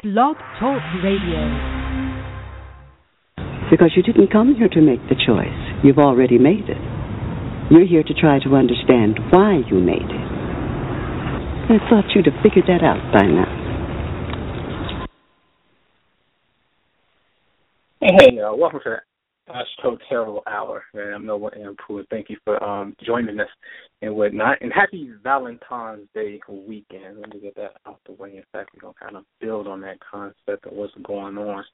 Blog Talk Radio. Because you didn't come here to make the choice. You've already made it. You're here to try to understand why you made it. I thought you'd have figured that out by now. Hey, hey, uh, welcome to the Astro Tarot Hour. And I'm Noah M. Pooh, thank you for um, joining us and whatnot. And happy Valentine's Day weekend. Let me get that out the way. In fact, we're going to kind of build on that concept of what's going on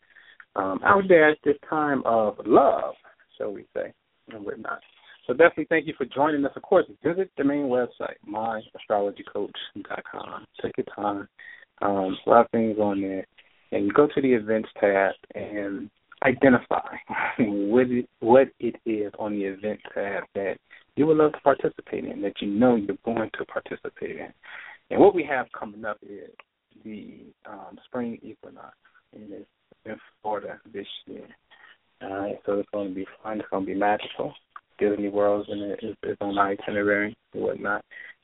um, out there at this time of love, shall we say, and whatnot. So definitely thank you for joining us. Of course, visit the main website, myastrologycoach.com. Take your time. Um, a lot of things on there. And go to the events tab and identify what it, what it is on the event tab that you would love to participate in, that you know you're going to participate in. And what we have coming up is the um, spring equinox, and it's in Florida this year. Right, so it's going to be fun. It's going to be magical. Disney World's in it is on our itinerary and whatnot.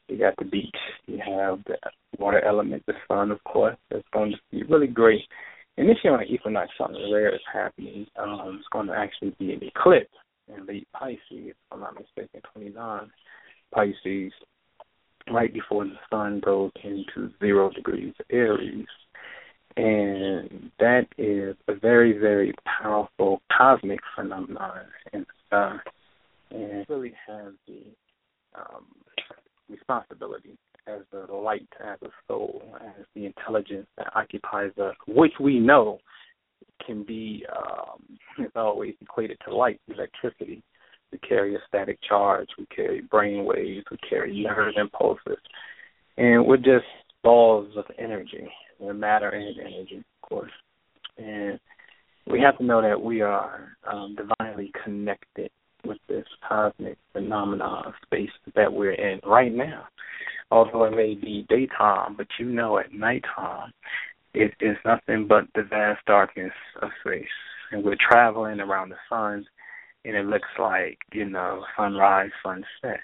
You got the beach. You have the water element, the sun, of course. It's going to be really great. And this year on the equinox, something rare is happening. Um, it's going to actually be an eclipse in late Pisces, if I'm not mistaken, 29 Pisces, right before the sun goes into zero degrees Aries. And that is a very, very powerful cosmic phenomenon in the sky and really has the um, responsibility as the light, as a soul, as the intelligence that occupies us, which we know can be um, is always equated to light, electricity. We carry a static charge, we carry brain waves, we carry nerve impulses, and we're just balls of energy. We're matter and energy, of course. And we have to know that we are um, divinely connected with this cosmic phenomenon space that we're in right now. Although it may be daytime, but you know at nighttime it is nothing but the vast darkness of space. And we're traveling around the sun and it looks like, you know, sunrise, sunset.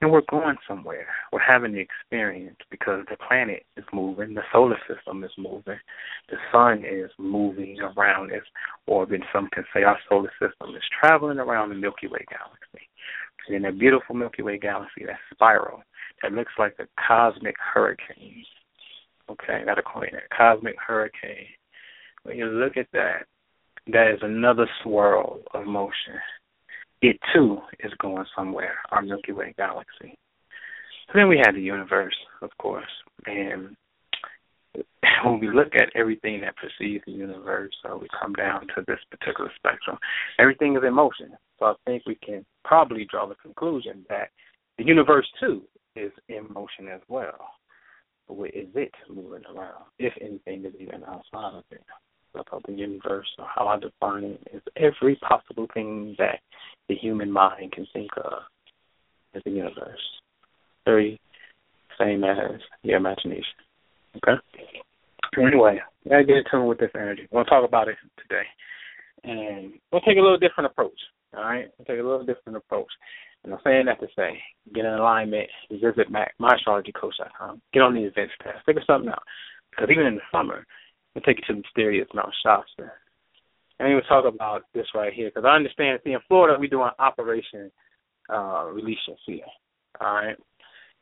And we're going somewhere. We're having the experience because the planet is moving, the solar system is moving, the sun is moving around its orbit. Some can say our solar system is traveling around the Milky Way galaxy. And in that beautiful Milky Way galaxy, that spiral, that looks like a cosmic hurricane. Okay, gotta coin it. Cosmic hurricane. When you look at that, that is another swirl of motion it too is going somewhere, our Milky Way galaxy. So then we have the universe, of course, and when we look at everything that precedes the universe, so we come down to this particular spectrum, everything is in motion. So I think we can probably draw the conclusion that the universe too is in motion as well. But is it moving around? If anything is even outside of it of the universe, or how I define it, is every possible thing that the human mind can think of as the universe. Very same as your imagination. Okay? So Anyway, I gotta get in tune with this energy. We'll talk about it today. And we'll take a little different approach. All right? We'll take a little different approach. And I'm saying that to say, get in alignment, visit myastrologycoach.com, get on the events tab, figure something out. Because even in the summer, we'll take you to the mysterious Mount Shasta and we talk about this right here because I understand. See, in Florida, we're doing Operation uh, Release Fear. All right,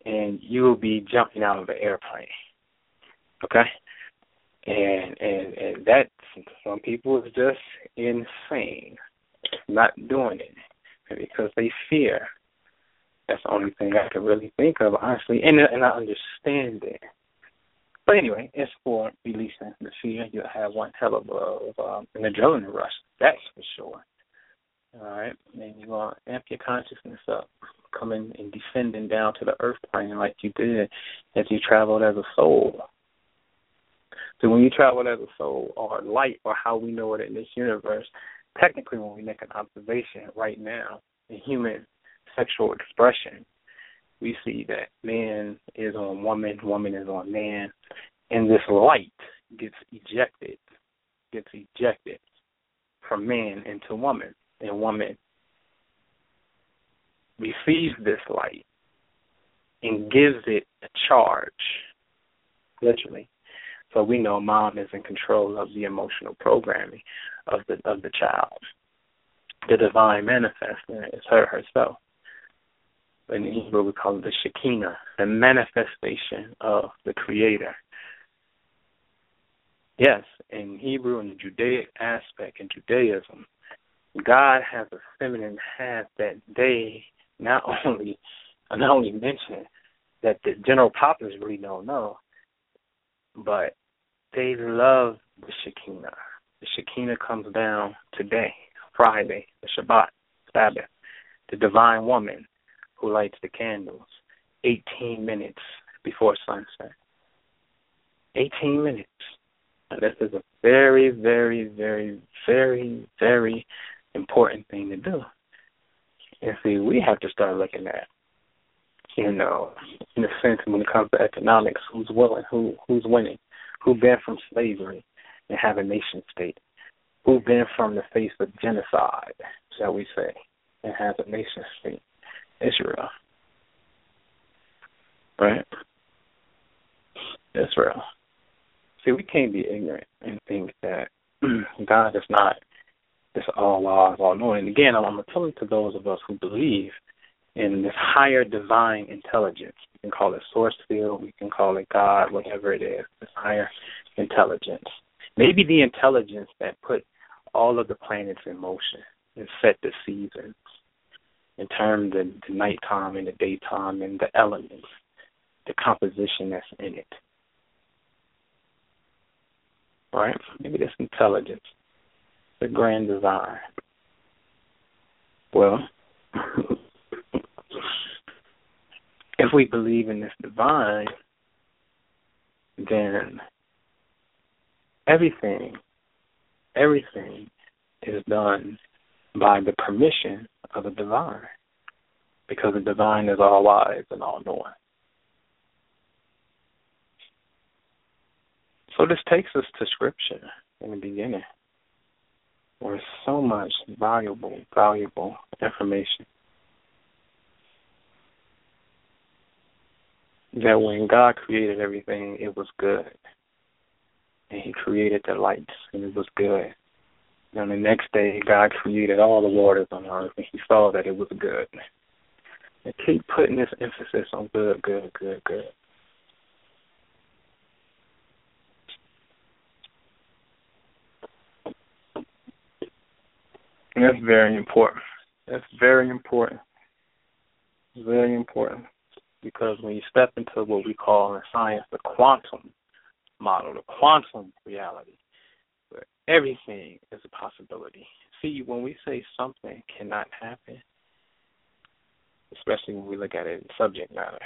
and you will be jumping out of an airplane. Okay, and and and that some people is just insane, not doing it because they fear. That's the only thing I can really think of, honestly, and and I understand it. But anyway, it's for releasing the fear. You'll have one hell of a, um, an adrenaline rush, that's for sure. All right, and you're gonna amp your consciousness up, coming and descending down to the earth plane like you did as you traveled as a soul. So when you travel as a soul or light or how we know it in this universe, technically when we make an observation right now in human sexual expression, we see that man is on woman, woman is on man, and this light gets ejected, gets ejected from man into woman, and woman receives this light and gives it a charge, literally. So we know mom is in control of the emotional programming of the of the child. The divine manifestor is her herself. In Hebrew we call it the Shekinah, the manifestation of the Creator. Yes, in Hebrew and the Judaic aspect in Judaism, God has a feminine half that they not only not only mention that the general populace really don't know, but they love the Shekinah. The Shekinah comes down today, Friday, the Shabbat, Sabbath, the divine woman who lights the candles 18 minutes before sunset. 18 minutes. This is a very, very, very, very, very important thing to do. And see, we have to start looking at, you know, in a sense when it comes to economics, who's willing, who who's winning, who been from slavery and have a nation state, who been from the face of genocide, shall we say, and has a nation state, Israel. Right? Israel. See, we can't be ignorant and think that God is not this all laws, all knowing. Again, I'm appealing to those of us who believe in this higher divine intelligence. We can call it source field, we can call it God, whatever it is, this higher intelligence. Maybe the intelligence that put all of the planets in motion and set the seasons in terms of the nighttime and the daytime and the elements, the composition that's in it. Right? Maybe that's intelligence the grand design? Well, if we believe in this divine, then everything, everything is done by the permission of the divine, because the divine is all wise and all knowing. So this takes us to scripture in the beginning was so much valuable, valuable information. That when God created everything, it was good. And He created the lights, and it was good. And the next day, God created all the waters on earth, and He saw that it was good. And keep putting this emphasis on good, good, good, good. And that's very important. That's very important. Very important. Because when you step into what we call in science the quantum model, the quantum reality, everything is a possibility. See, when we say something cannot happen, especially when we look at it in subject matter,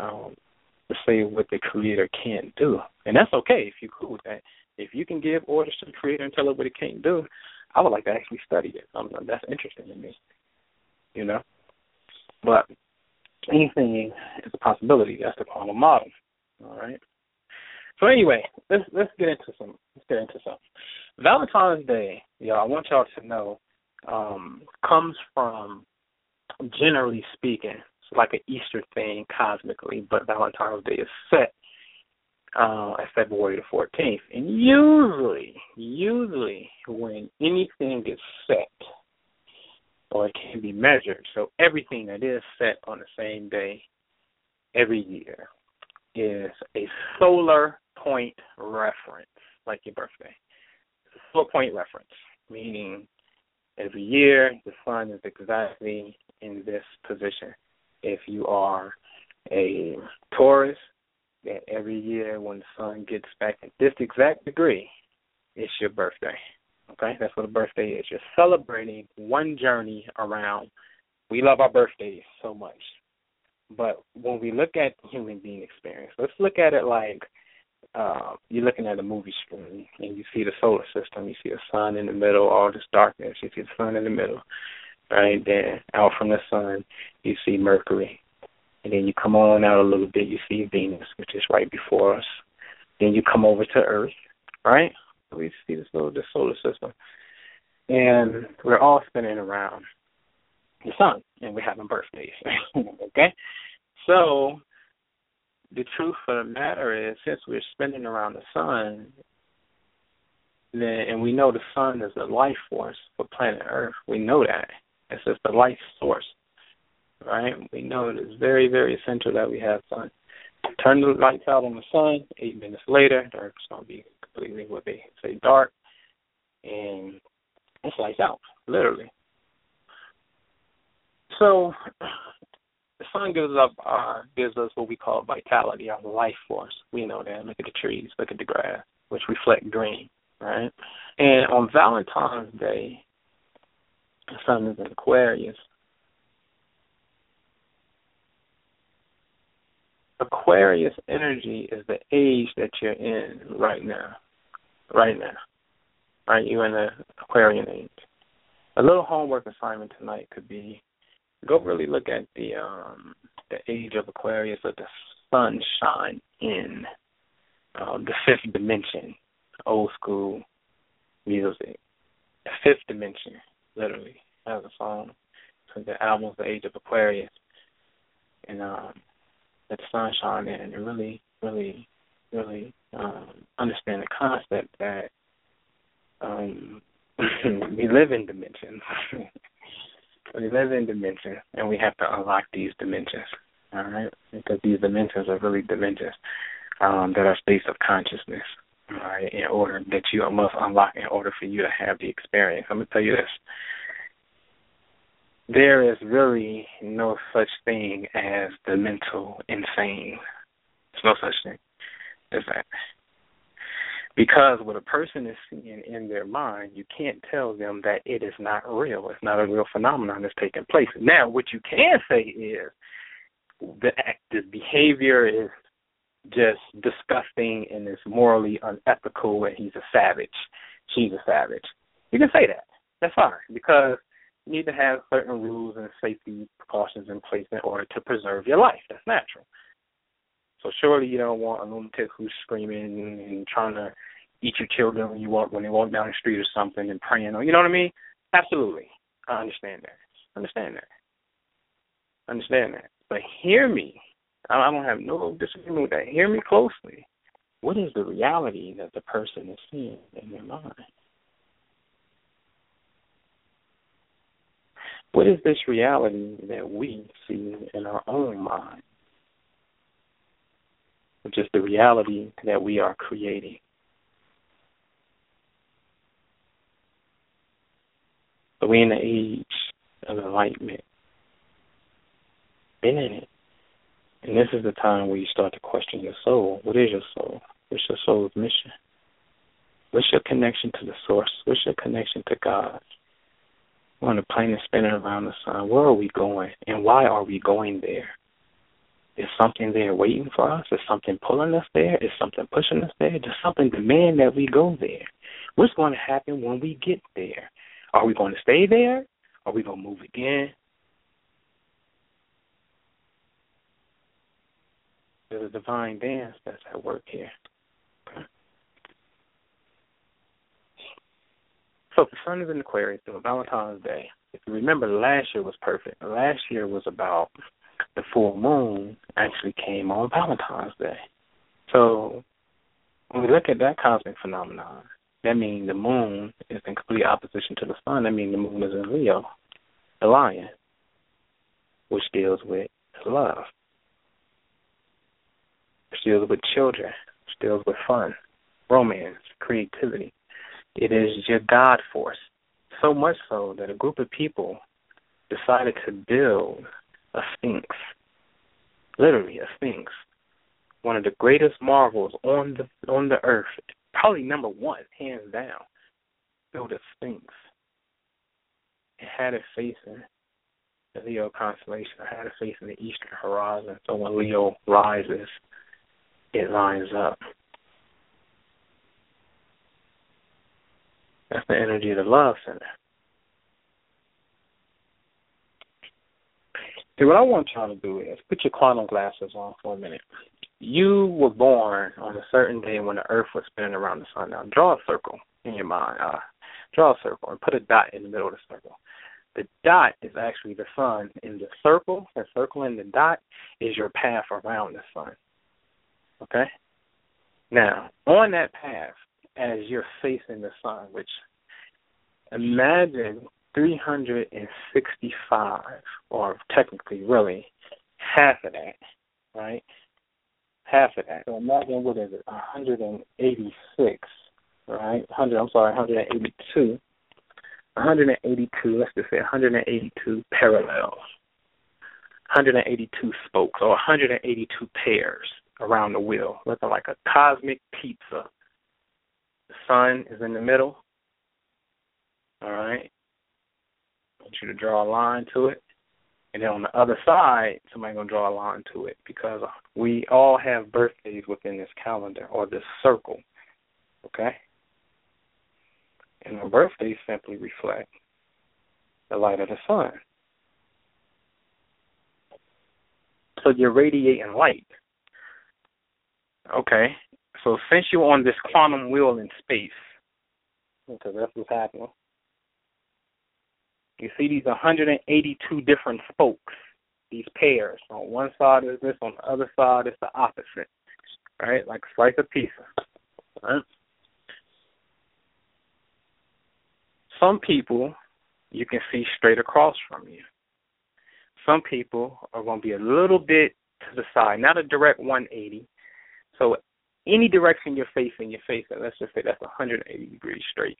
um, to say what the creator can't do. And that's okay if you're cool with that. If you can give orders to the creator and tell it what it can't do, I would like to actually study it. Um, that's interesting to me, you know. But anything is a possibility. That's the quantum model. All right. So anyway, let's let's get into some let's get into some. Valentine's Day, y'all. I want y'all to know um, comes from generally speaking, it's like an Easter thing cosmically, but Valentine's Day is set uh, at February the 14th. And usually, usually when anything is set or it can be measured, so everything that is set on the same day every year is a solar point reference, like your birthday. Solar point reference, meaning every year the sun is exactly in this position. If you are a Taurus, that every year when the sun gets back at this exact degree, it's your birthday. Okay, that's what a birthday is. You're celebrating one journey around. We love our birthdays so much, but when we look at the human being experience, let's look at it like uh, you're looking at a movie screen and you see the solar system, you see the sun in the middle, all this darkness, you see the sun in the middle, right? Then out from the sun, you see Mercury. And then you come on out a little bit, you see Venus, which is right before us. Then you come over to Earth, right? We see this little the solar system. And we're all spinning around the sun and we're having birthdays. okay? So the truth of the matter is, since we're spinning around the sun, then and we know the sun is the life force for planet Earth. We know that it's just the life source, right? We know it is very, very essential that we have sun. Turn the lights out on the sun. Eight minutes later, the Earth's gonna be completely what they say dark, and it's lights out, literally. So the sun gives up uh gives us what we call vitality, our life force. We know that. Look at the trees, look at the grass, which reflect green, right? And on Valentine's Day, the sun is in Aquarius. Aquarius energy is the age that you're in right now. Right now. Right? You're in the Aquarian age. A little homework assignment tonight could be go really look at the um the age of Aquarius let the sun shine in um the fifth dimension, old school music. The fifth dimension, literally, has a song. So the album The Age of Aquarius. And um let the sun shine in and really, really, really um understand the concept that um we live in dimensions. we live in dimensions, and we have to unlock these dimensions. All right, because these dimensions are really dimensions um, that are states of consciousness. All right, in order that you must unlock in order for you to have the experience. I'm gonna tell you this. There is really no such thing as the mental insane. There's no such thing as that. Because what a person is seeing in their mind, you can't tell them that it is not real. It's not a real phenomenon that's taking place. Now, what you can say is the act, the behavior is just disgusting and is morally unethical, and he's a savage. She's a savage. You can say that. That's fine because you need to have certain rules and safety precautions in place in order to preserve your life. That's natural. So surely you don't want a lunatic who's screaming and trying to eat your children when you walk when they walk down the street or something and praying you know what I mean? Absolutely. I understand that. Understand that. Understand that. But hear me. I don't have no disagreement with that. Hear me closely. What is the reality that the person is seeing in their mind? What is this reality that we see in our own mind? Is the reality that we are creating. So we're in the age of enlightenment. Been in it. And this is the time where you start to question your soul. What is your soul? What's your soul's mission? What's your connection to the source? What's your connection to God? We're on a planet spinning around the sun. Where are we going? And why are we going there? Is something there waiting for us? Is something pulling us there? Is something pushing us there? Does something demand that we go there? What's going to happen when we get there? Are we going to stay there? Are we going to move again? There's a divine dance that's at work here. So the sun is in Aquarius on Valentine's Day. If you remember, last year was perfect. Last year was about the full moon actually came on Valentine's Day. So when we look at that cosmic phenomenon, that means the moon is in complete opposition to the sun. That means the moon is in Leo, the lion, which deals with love, which deals with children, which deals with fun, romance, creativity. It is your God force. So much so that a group of people decided to build a sphinx, literally a sphinx, one of the greatest marvels on the on the earth, probably number one, hands down, built a sphinx. It had it facing the Leo constellation, it had it facing the eastern horizon. So when Leo rises, it lines up. That's the energy of the love center. See, what I want y'all to do is put your quantum glasses on for a minute. You were born on a certain day when the Earth was spinning around the sun. Now, draw a circle in your mind. Uh, draw a circle and put a dot in the middle of the circle. The dot is actually the sun, and the circle, the circle in the dot, is your path around the sun. Okay? Now, on that path, as you're facing the sun, which imagine 365, or technically, really, half of that, right? Half of that. So imagine what is it? 186, right? 100. I'm sorry, 182. 182. Let's just say 182 parallels. 182 spokes or 182 pairs around the wheel, looking like a cosmic pizza. The sun is in the middle. All right. Want you to draw a line to it. And then on the other side, somebody's going to draw a line to it because we all have birthdays within this calendar or this circle. Okay? And our birthdays simply reflect the light of the sun. So you're radiating light. Okay. So since you're on this quantum wheel in space, because that's what's happening, you see these 182 different spokes, these pairs. On one side is this, on the other side is the opposite, right? Like a slice of pizza. Right? Some people you can see straight across from you. Some people are going to be a little bit to the side, not a direct 180. So any direction you're facing, you're facing, let's just say that's 180 degrees straight.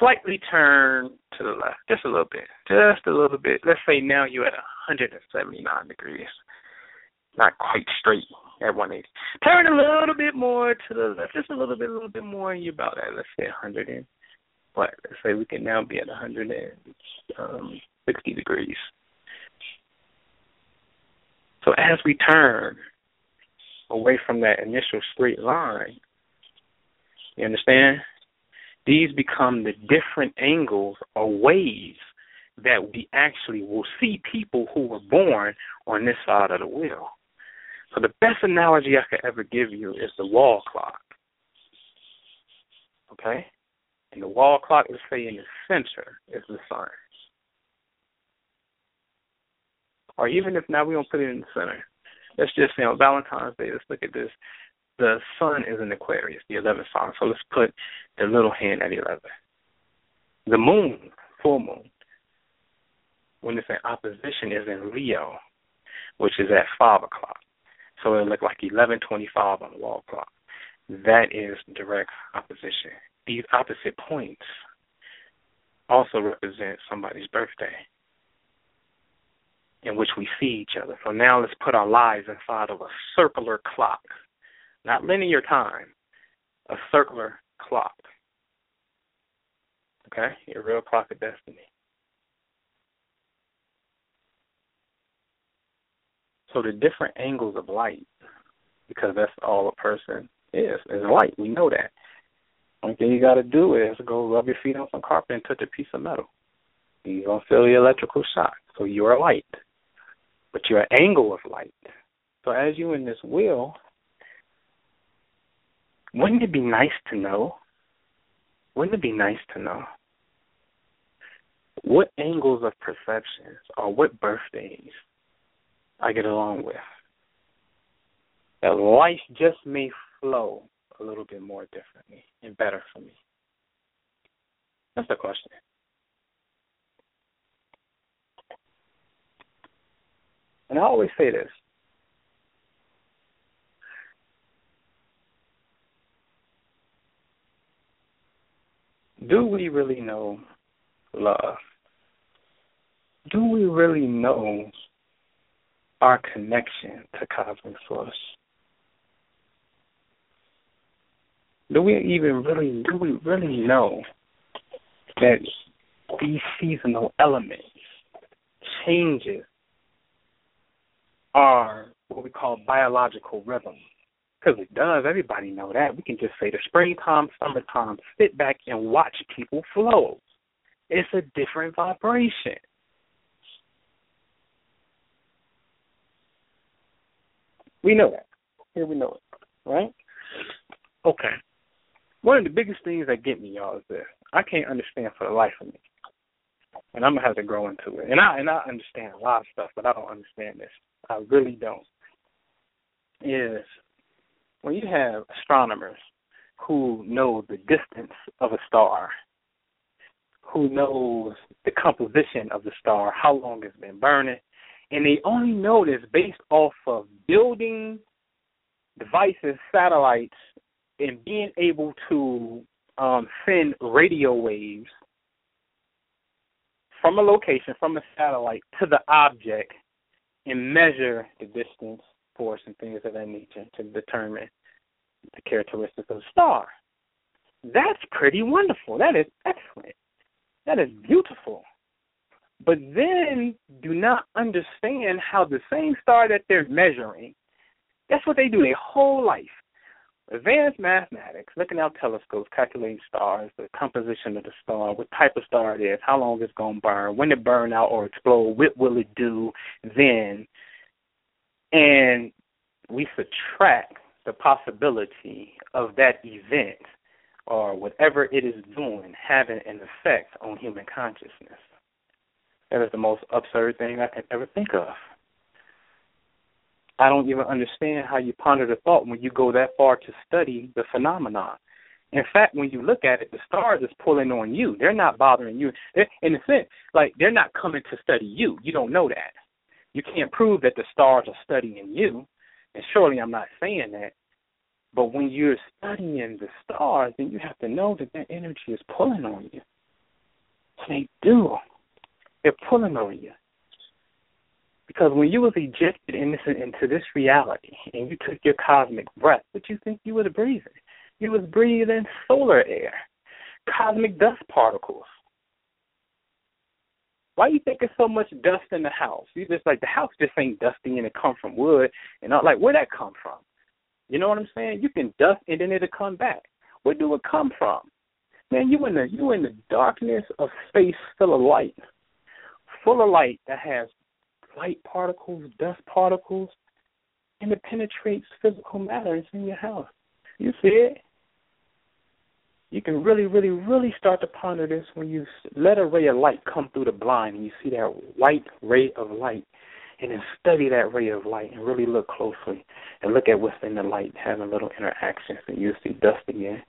Slightly turn to the left, just a little bit, just a little bit. Let's say now you're at 179 degrees, not quite straight at 180. Turn a little bit more to the left, just a little bit, a little bit more, and you're about at, let's say 100 and what? Let's say we can now be at 160 um, degrees. So as we turn away from that initial straight line, you understand? These become the different angles or ways that we actually will see people who were born on this side of the wheel. So the best analogy I could ever give you is the wall clock. Okay? And the wall clock, let's say in the center, is the sun. Or even if now we don't put it in the center, let's just say on Valentine's Day, let's look at this. The sun is in Aquarius, the 11th sign. So let's put the little hand at 11. The moon, full moon, when it's in opposition, is in Leo, which is at 5 o'clock. So it'll look like 1125 on the wall clock. That is direct opposition these opposite points also represent somebody's birthday in which we see each other. So now let's put our lives inside of a circular clock, not linear time, a circular clock. Okay? Your real clock of destiny. So the different angles of light, because that's all a person is, is light. We know that. Only thing you got to do is go rub your feet on some carpet and touch a piece of metal. You're going to feel the electrical shock. So you're light, but you're an angle of light. So as you in this wheel, wouldn't it be nice to know? Wouldn't it be nice to know what angles of perceptions or what birthdays I get along with? That life just may flow a little bit more differently and better for me? That's the question. And I always say this. Do we really know love? Do we really know our connection to cosmic source? do we even really do we really know that these seasonal elements changes are what we call biological rhythm Because it does. Everybody know that. We can just say the springtime, summertime, sit back and watch people flow. It's a different vibration. We know that. Here we know it, right? Okay. One of the biggest things that get me, y'all, is this. I can't understand for the life of me. And I'm gonna have to grow into it. And I and I understand a lot of stuff, but I don't understand this. I really don't. Is when you have astronomers who know the distance of a star, who knows the composition of the star, how long it's been burning, and they only know this based off of building devices, satellites, and being able to um, send radio waves from a location, from a satellite to the object, and measure the distance, force, and things of that nature to determine the characteristics of a star. That's pretty wonderful. That is excellent. That is beautiful. But then do not understand how the same star that they're measuring, that's what they do their whole life. Advanced mathematics, looking out telescopes, calculating stars, the composition of the star, what type of star it is, how long it's going to burn, when it burn out or explode, what will it do then, and we subtract the possibility of that event or whatever it is doing having an effect on human consciousness. That is the most absurd thing I can ever think of. I don't even understand how you ponder the thought when you go that far to study the phenomenon. In fact, when you look at it, the stars is pulling on you. They're not bothering you. They're, in a sense, like they're not coming to study you. You don't know that. You can't prove that the stars are studying you. And surely I'm not saying that. But when you're studying the stars, then you have to know that that energy is pulling on you. They do. They're pulling on you. Because when you was ejected in this, into this reality and you took your cosmic breath, what you think you was breathing? You was breathing solar air, cosmic dust particles. Why you think there's so much dust in the house? You just like the house just ain't dusty and it come from wood and not like where that come from? You know what I'm saying? You can dust and then it'll come back. Where do it come from? Man, you in the you in the darkness of space full of light. Full of light that has light particles, dust particles, and it penetrates physical matter. It's in your house. You see it? You can really, really, really start to ponder this when you let a ray of light come through the blind and you see that white ray of light and then study that ray of light and really look closely and look at what's in the light, having little interactions, and you see dust again.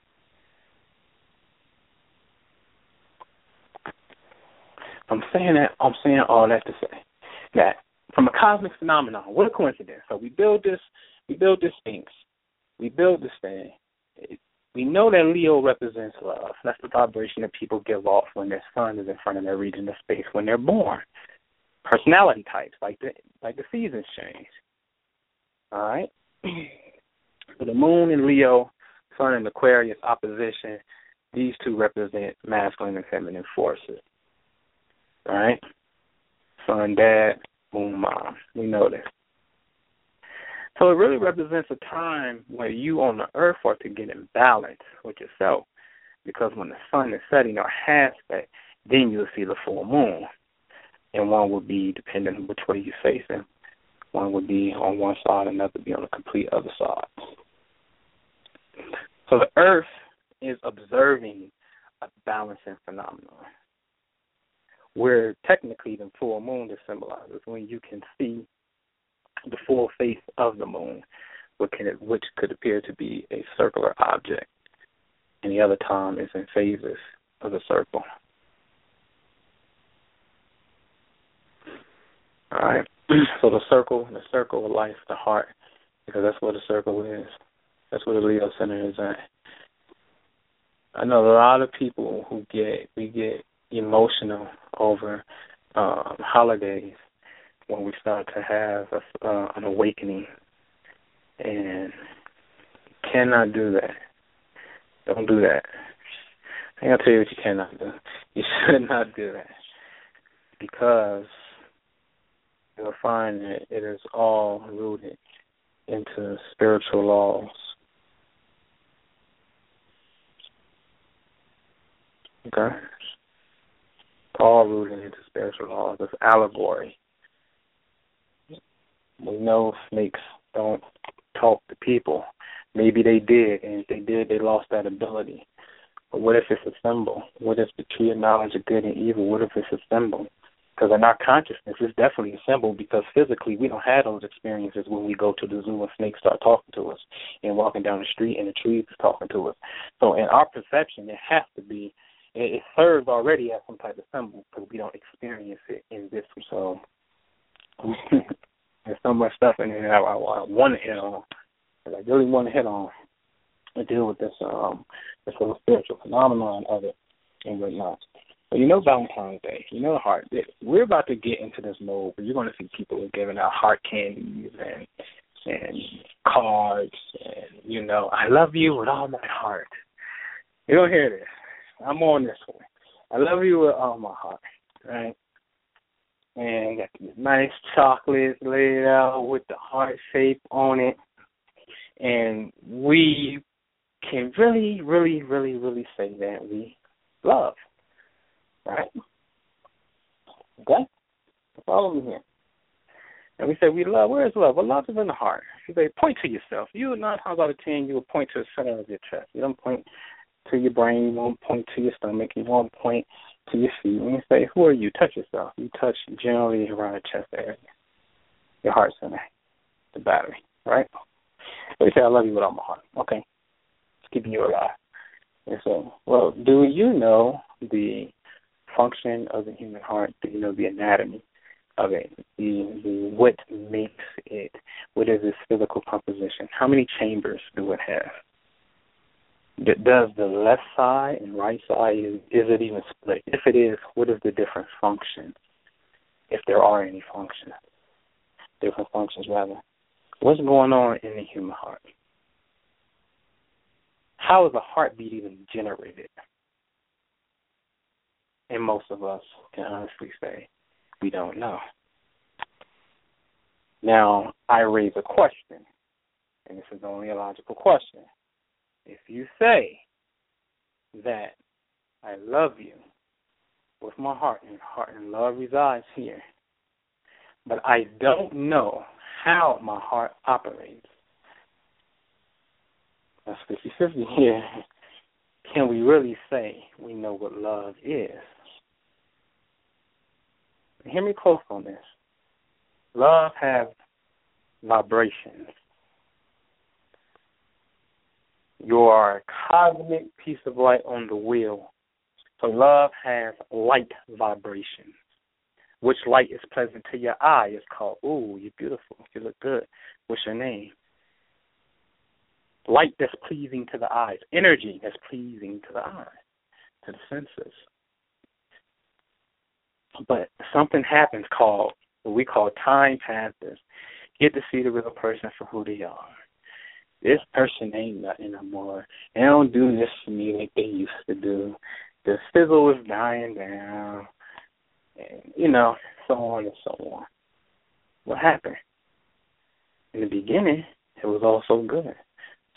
I'm saying that I'm saying all that to say that from a cosmic phenomenon, what a coincidence. So we build this, we build this Sphinx, we build this thing. We know that Leo represents love. That's the vibration that people give off when their sun is in front of their region of space when they're born. Personality types, like the like the seasons change. All right. So the moon in Leo, sun in Aquarius opposition. These two represent masculine and feminine forces. All right son, dad, boom, mom. We know this. So it really represents a time where you on the earth are to get in balance with yourself. Because when the sun is setting or has that, then you'll see the full moon. And one would be depending on which way you're facing. One would be on one side, another be on the complete other side. So the earth is observing a balancing phenomenon where technically the full moon is symbolizes when you can see the full face of the moon, which, could appear to be a circular object, the other time is in phases of the circle. All right. So the circle, the circle of life, the heart, because that's what the circle is. That's where the Leo Center is at. I know a lot of people who get we get emotional over um, holidays when we start to have a, uh, an awakening, and cannot do that. Don't do that. I gotta tell you what you cannot do. You should not do that because you'll find that it is all rooted into spiritual laws. Okay? All rooted into spiritual laws. It's allegory. We know snakes don't talk to people. Maybe they did, and if they did, they lost that ability. But what if it's a symbol? What if the tree of knowledge of good and evil? What if it's a symbol? Because in our consciousness, it's definitely a symbol because physically we don't have those experiences when we go to the zoo and snakes start talking to us and walking down the street and the trees is talking to us. So in our perception, it has to be, it, serves already as some type of symbol because we don't experience it in this. So there's so much stuff in here I, I, I want to hit on. I really want to hit on and deal with this um this whole spiritual phenomenon of it and whatnot. But you know Valentine's Day, you know the heart. We're about to get into this mode where you're going to see people giving out heart candies and and cards and you know I love you with all my heart. You don't hear this. I'm on this one. I love you with all my heart, right? And got these nice chocolates laid out with the heart shape on it. And we can really, really, really, really say that we love. Right? Okay? Follow me here. And we say we love. Where is love? Well, love is in the heart. You say, point to yourself. You nine times out of ten, you will point to the center of your chest. You don't point to your brain. You won't point to your stomach. You won't point to your feet. When you say, who are you? Touch yourself. You touch generally around the chest area. Your heart center. The battery. Right? So you say, I love you with all my heart. Okay It's keeping you alive. And so, well, do you know the function of the human heart? Do you know the anatomy of it? The, the what makes it? What is its physical composition? How many chambers do it have? Does the left side and right side is, is it even split? If it is, what is the different functions? If there are any functions, different functions rather. What's going on in the human heart? How is a heartbeat even generated? And most of us can honestly say we don't know. Now, I raise a question, and this is only a logical question. If you say that I love you with my heart, and heart and love resides here, but I don't know how my heart operates, that's 50 50 here. Can we really say we know what love is? Hear me close on this. Love has vibrations. You are a cosmic piece of light on the wheel. So love has light vibrations. Which light is pleasant to your eye is called, ooh, you're beautiful. You look good. What's your name? light that's pleasing to the eyes, energy that's pleasing to the eyes, to the senses. But something happens called what we call time passes. Get to see the real person for who they are. This person ain't nothing no more. They don't do this for me like they used to do. The sizzle is dying down, and you know, so on and so on. What happened? In the beginning, it was all so good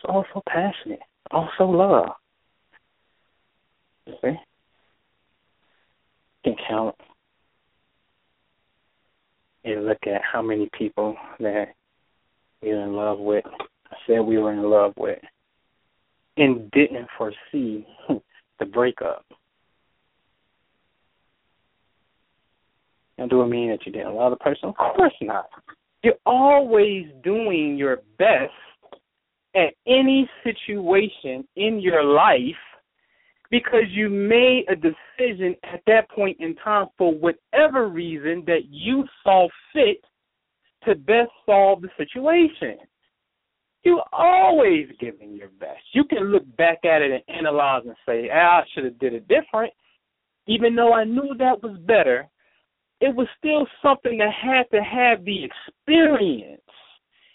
also passionate, all so love. You see? You can count and look at how many people that you're in love with, said we were in love with, and didn't foresee the breakup. Now, do it mean that you didn't love the person? Of course not. You're always doing your best at any situation in your life because you made a decision at that point in time for whatever reason that you saw fit to best solve the situation. You always giving your best. You can look back at it and analyze and say, ah, I should have did it different. Even though I knew that was better, it was still something that had to have the experience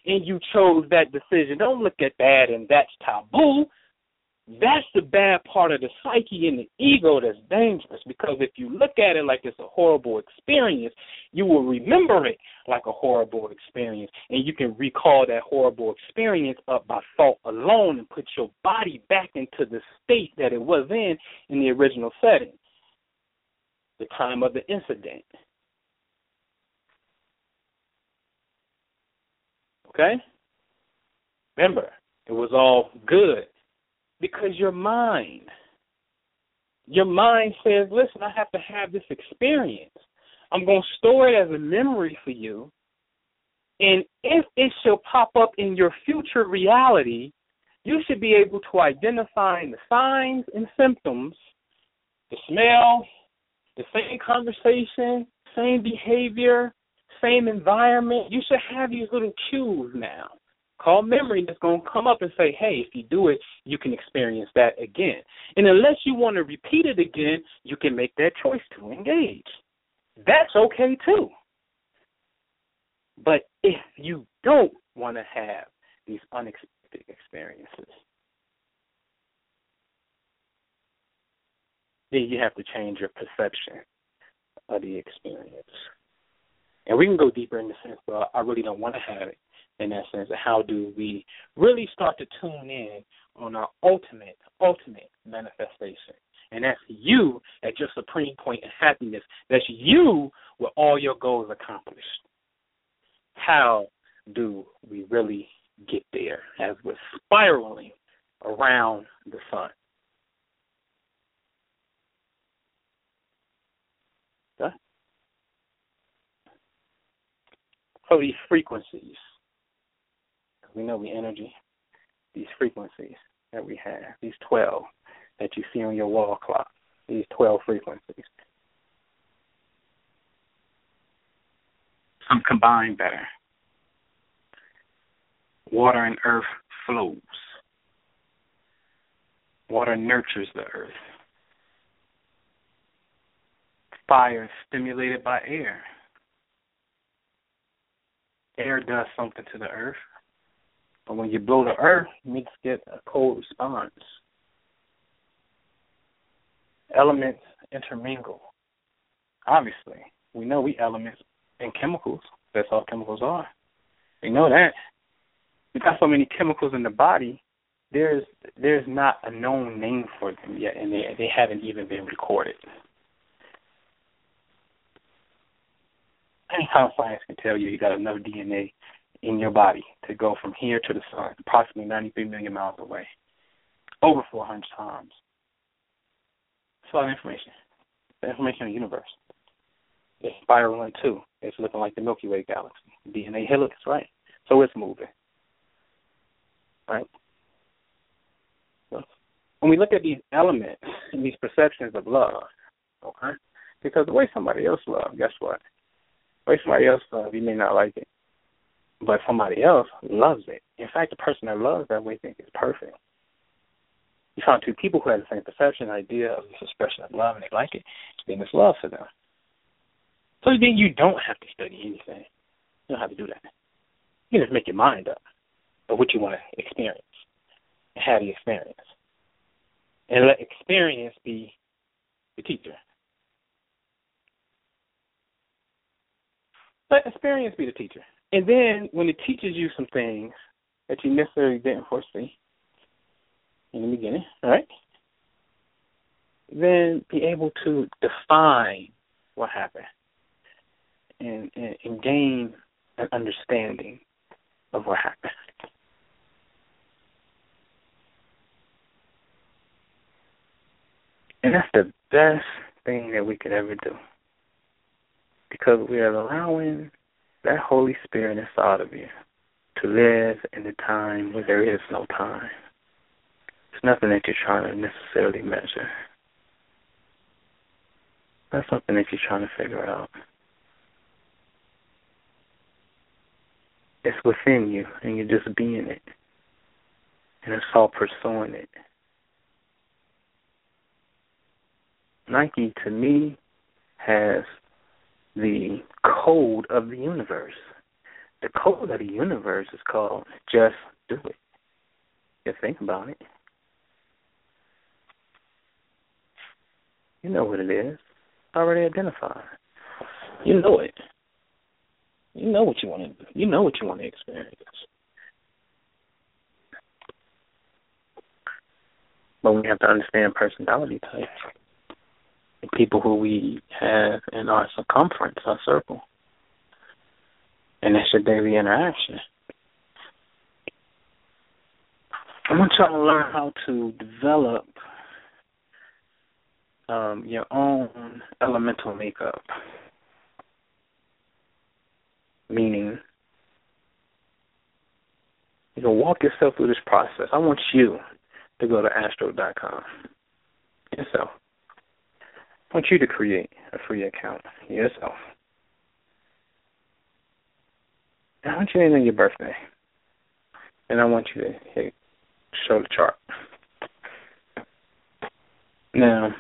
and you chose that decision. Don't look at that and that's taboo. That's the bad part of the psyche and the ego that's dangerous because if you look at it like it's a horrible experience, you will remember it like a horrible experience. And you can recall that horrible experience up by thought alone and put your body back into the state that it was in in the original setting, the time of the incident. Okay? Remember, it was all good because your mind, your mind says, listen, I have to have this experience. I'm going to store it as a memory for you. And if it shall pop up in your future reality, you should be able to identify the signs and symptoms, the smell, the same conversation, same behavior, same environment. You should have these little cues now called memory that's going to come up and say, hey, if you do it, you can experience that again. And unless you want to repeat it again, you can make that choice to engage. That's okay too. But if you don't want to have these unexpected experiences, then you have to change your perception of the experience. And we can go deeper in the sense, well, I really don't want to have it in that sense. How do we really start to tune in on our ultimate, ultimate manifestation? And that's you at your supreme point of happiness. That's you with all your goals accomplished. How do we really get there as we're spiraling around the sun? Okay? So these frequencies we know the energy, these frequencies that we have, these 12 that you see on your wall clock, these 12 frequencies. Some combine better. Water and earth flows. Water nurtures the earth. Fire stimulated by air. Air does something to the earth. When you blow the earth, to get a cold response. Elements intermingle. Obviously, we know we elements and chemicals. That's all chemicals are. We know that. We got so many chemicals in the body. There's there's not a known name for them yet, and they they haven't even been recorded. Anytime science can tell you you got enough DNA in your body to go from here to the sun, approximately 93 million miles away, over 400 times. It's a lot of information. The information in the universe. It's spiraling too. It's looking like the Milky Way galaxy. DNA helix, right? So it's moving. Right? So when we look at these elements and these perceptions of love, okay? Because the way somebody else loves, guess what? The way somebody else loves, you may not like it but somebody else loves it. In fact, the person that loves that way thinks it's perfect. You find two people who have the same perception, idea of this expression of love, and they like it, then it's love for them. So then you don't have to study anything. You don't have to do that. You can just make your mind up of what you want to experience and have the experience. And let experience be the teacher. Let experience be the teacher. And then when it teaches you some things that you necessarily didn't foresee in the beginning, right? Then be able to define what happened and, and, and gain an understanding of what happened. And that's the best thing that we could ever do. Because we are allowing that Holy Spirit inside of you to live in the time where there is no time. It's nothing that you're trying to necessarily measure. That's something that you're trying to figure out. It's within you, and you're just being it. And it's all pursuing it. Nike, to me, has the code of the universe. The code of the universe is called just do it. Just think about it. You know what it is. Already identified. You know it. You know what you want to do. You know what you want to experience. But we have to understand personality types. The people who we have in our circumference, our circle. And that's your daily interaction. I want y'all to learn how to develop um, your own elemental makeup. Meaning, you can walk yourself through this process. I want you to go to astro.com yourself. I want you to create a free account yourself. I want you to name your birthday. And I want you to hit show the chart. Now,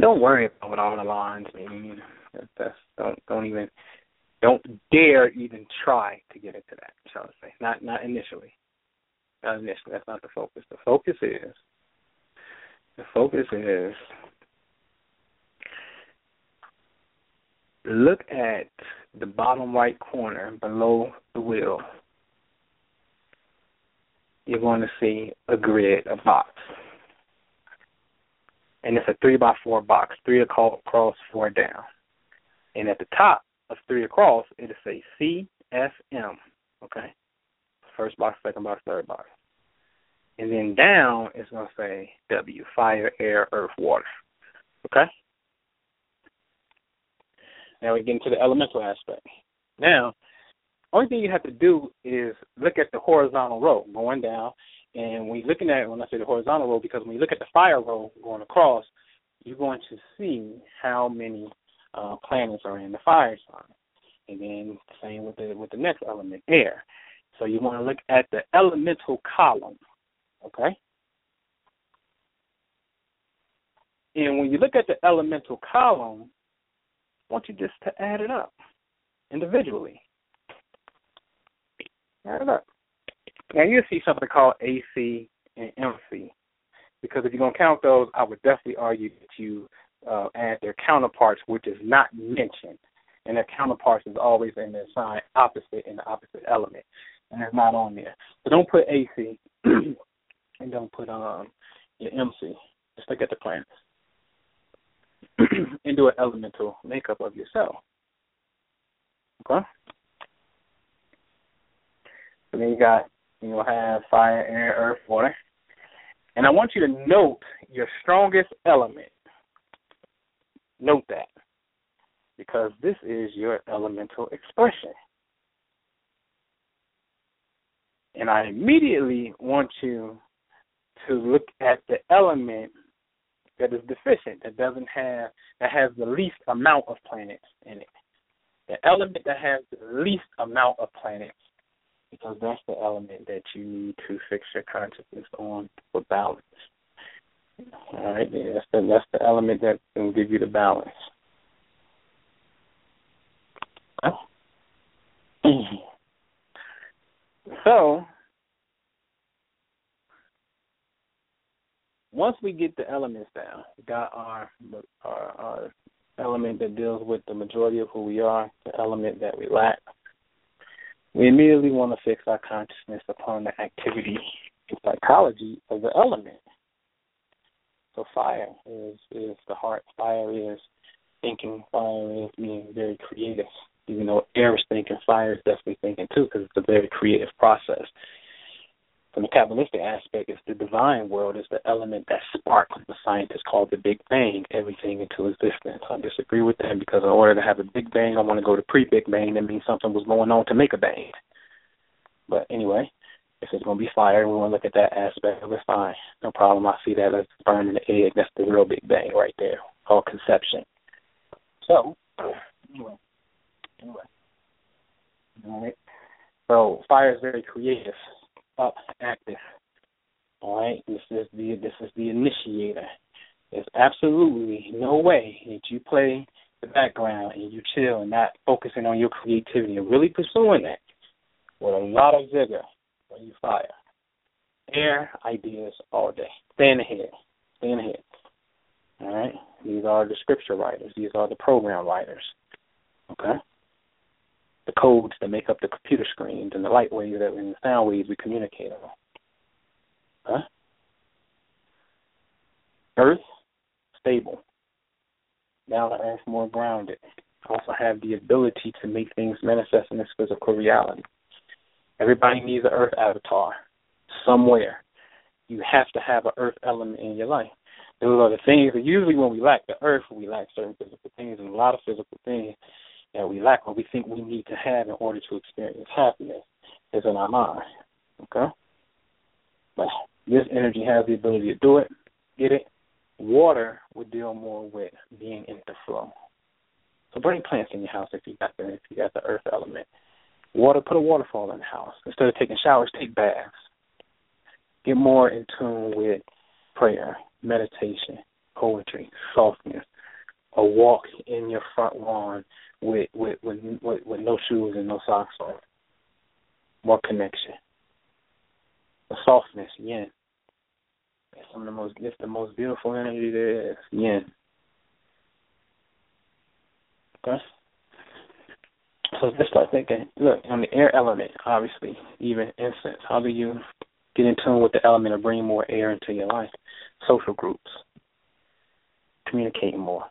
don't worry about what all the lines mean. That's don't don't even don't dare even try to get into that, shall I say. Not not initially. Not initially. That's not the focus. The focus is the focus is look at the bottom right corner below the wheel. You're going to see a grid, a box. And it's a three by four box, three across, four down. And at the top of three across, it'll say CFM. Okay? First box, second box, third box. And then down it's gonna say W, fire, air, earth, water. Okay? Now we get into the elemental aspect. Now, only thing you have to do is look at the horizontal row going down, and when you're looking at when I say the horizontal row, because when you look at the fire row going across, you're going to see how many uh, planets are in the fire sign, and then same with the with the next element, air. So you want to look at the elemental column, okay? And when you look at the elemental column, I want you just to add it up individually. Add it up. Now you see something called AC and MC, because if you're gonna count those, I would definitely argue that you uh, add their counterparts, which is not mentioned, and their counterparts is always in their sign opposite in the opposite element, and it's not on there. So don't put AC and don't put um your MC. Just look at the planets. and do an elemental makeup of yourself. Okay? So then you got, you know, have fire, air, earth, water. And I want you to note your strongest element. Note that. Because this is your elemental expression. And I immediately want you to look at the element that is deficient, that doesn't have that has the least amount of planets in it. The element that has the least amount of planets, because that's the element that you need to fix your consciousness on for balance. All right, that's the that's the element that can give you the balance. So once we get the elements down, got our, our our element that deals with the majority of who we are, the element that we lack. We immediately want to fix our consciousness upon the activity and psychology of the element. So fire is is the heart. Fire is thinking. Fire is being very creative. Even though air is thinking, fire is definitely thinking too, because it's a very creative process from the Kabbalistic aspect, it's the divine world, is the element that sparks the scientists call the Big Bang, everything into existence. I disagree with that because in order to have a Big Bang, I want to go to pre Big Bang. That means something was going on to make a bang. But anyway, if it's going to be fire, we want to look at that aspect of it, fine. No problem. I see that as burning the egg. That's the real Big Bang right there, called conception. So, anyway, anyway. All right. So, fire is very creative up active. All right, this is the this is the initiator. There's absolutely no way that you play the background and you chill and not focusing on your creativity and really pursuing that with a lot of vigor when you fire. Air ideas all day. Stay in the head. Stay in. All right? These are the scripture writers. These are the program writers. Okay? The codes that make up the computer screens and the light waves that and the sound waves we communicate on. Huh? Earth, stable. Now the earth more grounded. Also have the ability to make things manifest in this physical reality. Everybody needs an earth avatar somewhere. You have to have an earth element in your life. Those are the things that usually when we lack the earth, we lack certain physical things and a lot of physical things that we lack or we think we need to have in order to experience happiness is in our mind. Okay? But this energy has the ability to do it, get it. Water would deal more with being in the flow. So bring plants in your house if you got the if you got the earth element. Water, put a waterfall in the house. Instead of taking showers, take baths. Get more in tune with prayer, meditation, poetry, softness, a walk in your front lawn with with with with, with no shoes and no socks on. More connection. The softness, yin. It's some of the most it's the most beautiful energy there is. Yin. Okay? So just start thinking, look, on the air element, obviously, even incense, how do you get in tune with the element of bringing more air into your life? Social groups. Communicating more.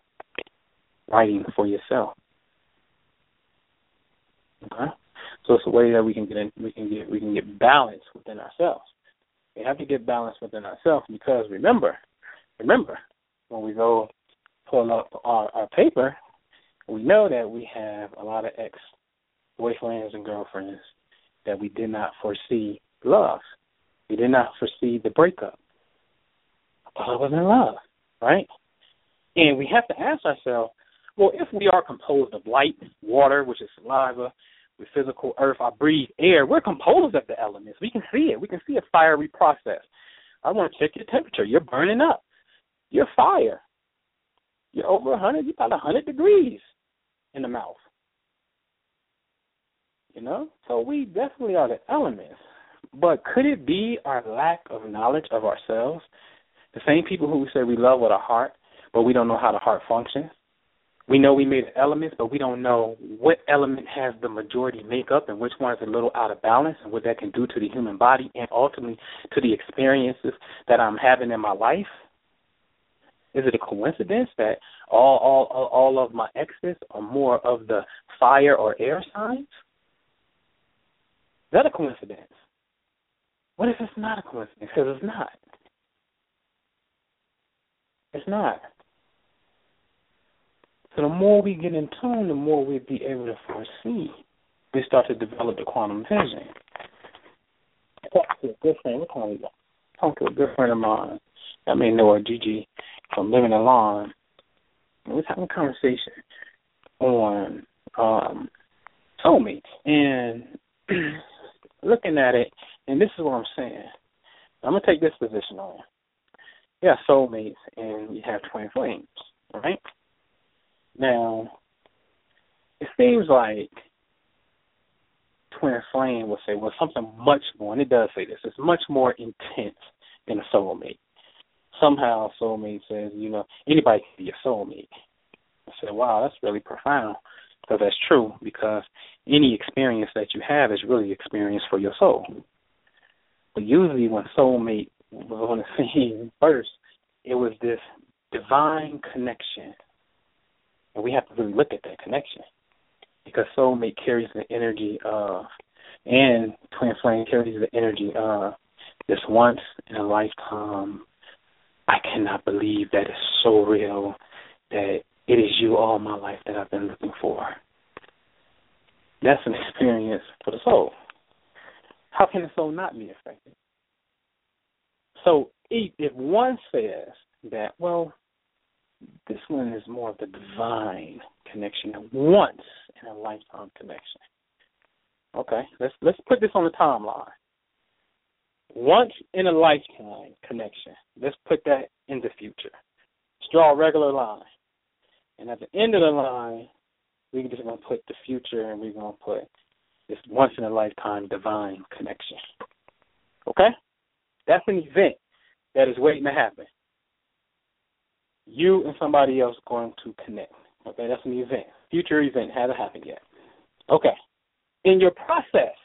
Writing for yourself. Okay? So it's a way that we can get in, we can get we can get balance within ourselves. We have to get balance within ourselves because remember, remember, when we go pull up our, our paper, we know that we have a lot of ex boyfriends and girlfriends that we did not foresee love. We did not foresee the breakup. I was in love, right? And we have to ask ourselves, well, if we are composed of light, water, which is saliva, with physical earth, I breathe air, we're composed of the elements. We can see it. We can see a fiery process. I want to check your temperature. You're burning up. You're fire. You're over 100. You're about 100 degrees in the mouth. You know? So we definitely are the elements. But could it be our lack of knowledge of ourselves? The same people who we say we love with our heart, but we don't know how the heart functions. We know we made elements, but we don't know what element has the majority makeup and which one is a little out of balance and what that can do to the human body and ultimately to the experiences that I'm having in my life. Is it a coincidence that all all all of my exes are more of the fire or air signs? Is that a coincidence? What if it's not a coincidence? Because it's not. It's not. So the more we get in tune, the more we'll be able to foresee. We start to develop the quantum vision. I talked to a good friend, what it? Talked to a good friend of mine. I may know her, Gigi, from Living Alone. We was having a conversation on um soulmates and looking at it and this is what I'm saying. I'm gonna take this position on. Yeah, soulmates and we have twin flames, right? Now, it seems like Twin Flame will say, well, something much more, and it does say this, it's much more intense than a soulmate. Somehow, soulmate says, you know, anybody can be a soulmate. I said, wow, that's really profound. Because that's true, because any experience that you have is really experience for your soul. But usually, when soulmate was on the scene first, it was this divine connection and we have to really look at that connection. Because soulmate carries the energy of, and twin flame carries the energy of this once in a lifetime. I cannot believe that it's so real that it is you all my life that I've been looking for. That's an experience for the soul. How can the soul not be affected? So if one says that, well, this one is more of the divine connection, a once in a lifetime connection. Okay, let's let's put this on the timeline. Once in a lifetime connection. Let's put that in the future. Let's draw a regular line. And at the end of the line, we're just gonna put the future and we're gonna put this once in a lifetime divine connection. Okay? That's an event that is waiting to happen you and somebody else going to connect. Okay, that's an event. Future event hasn't happened yet. Okay. in your process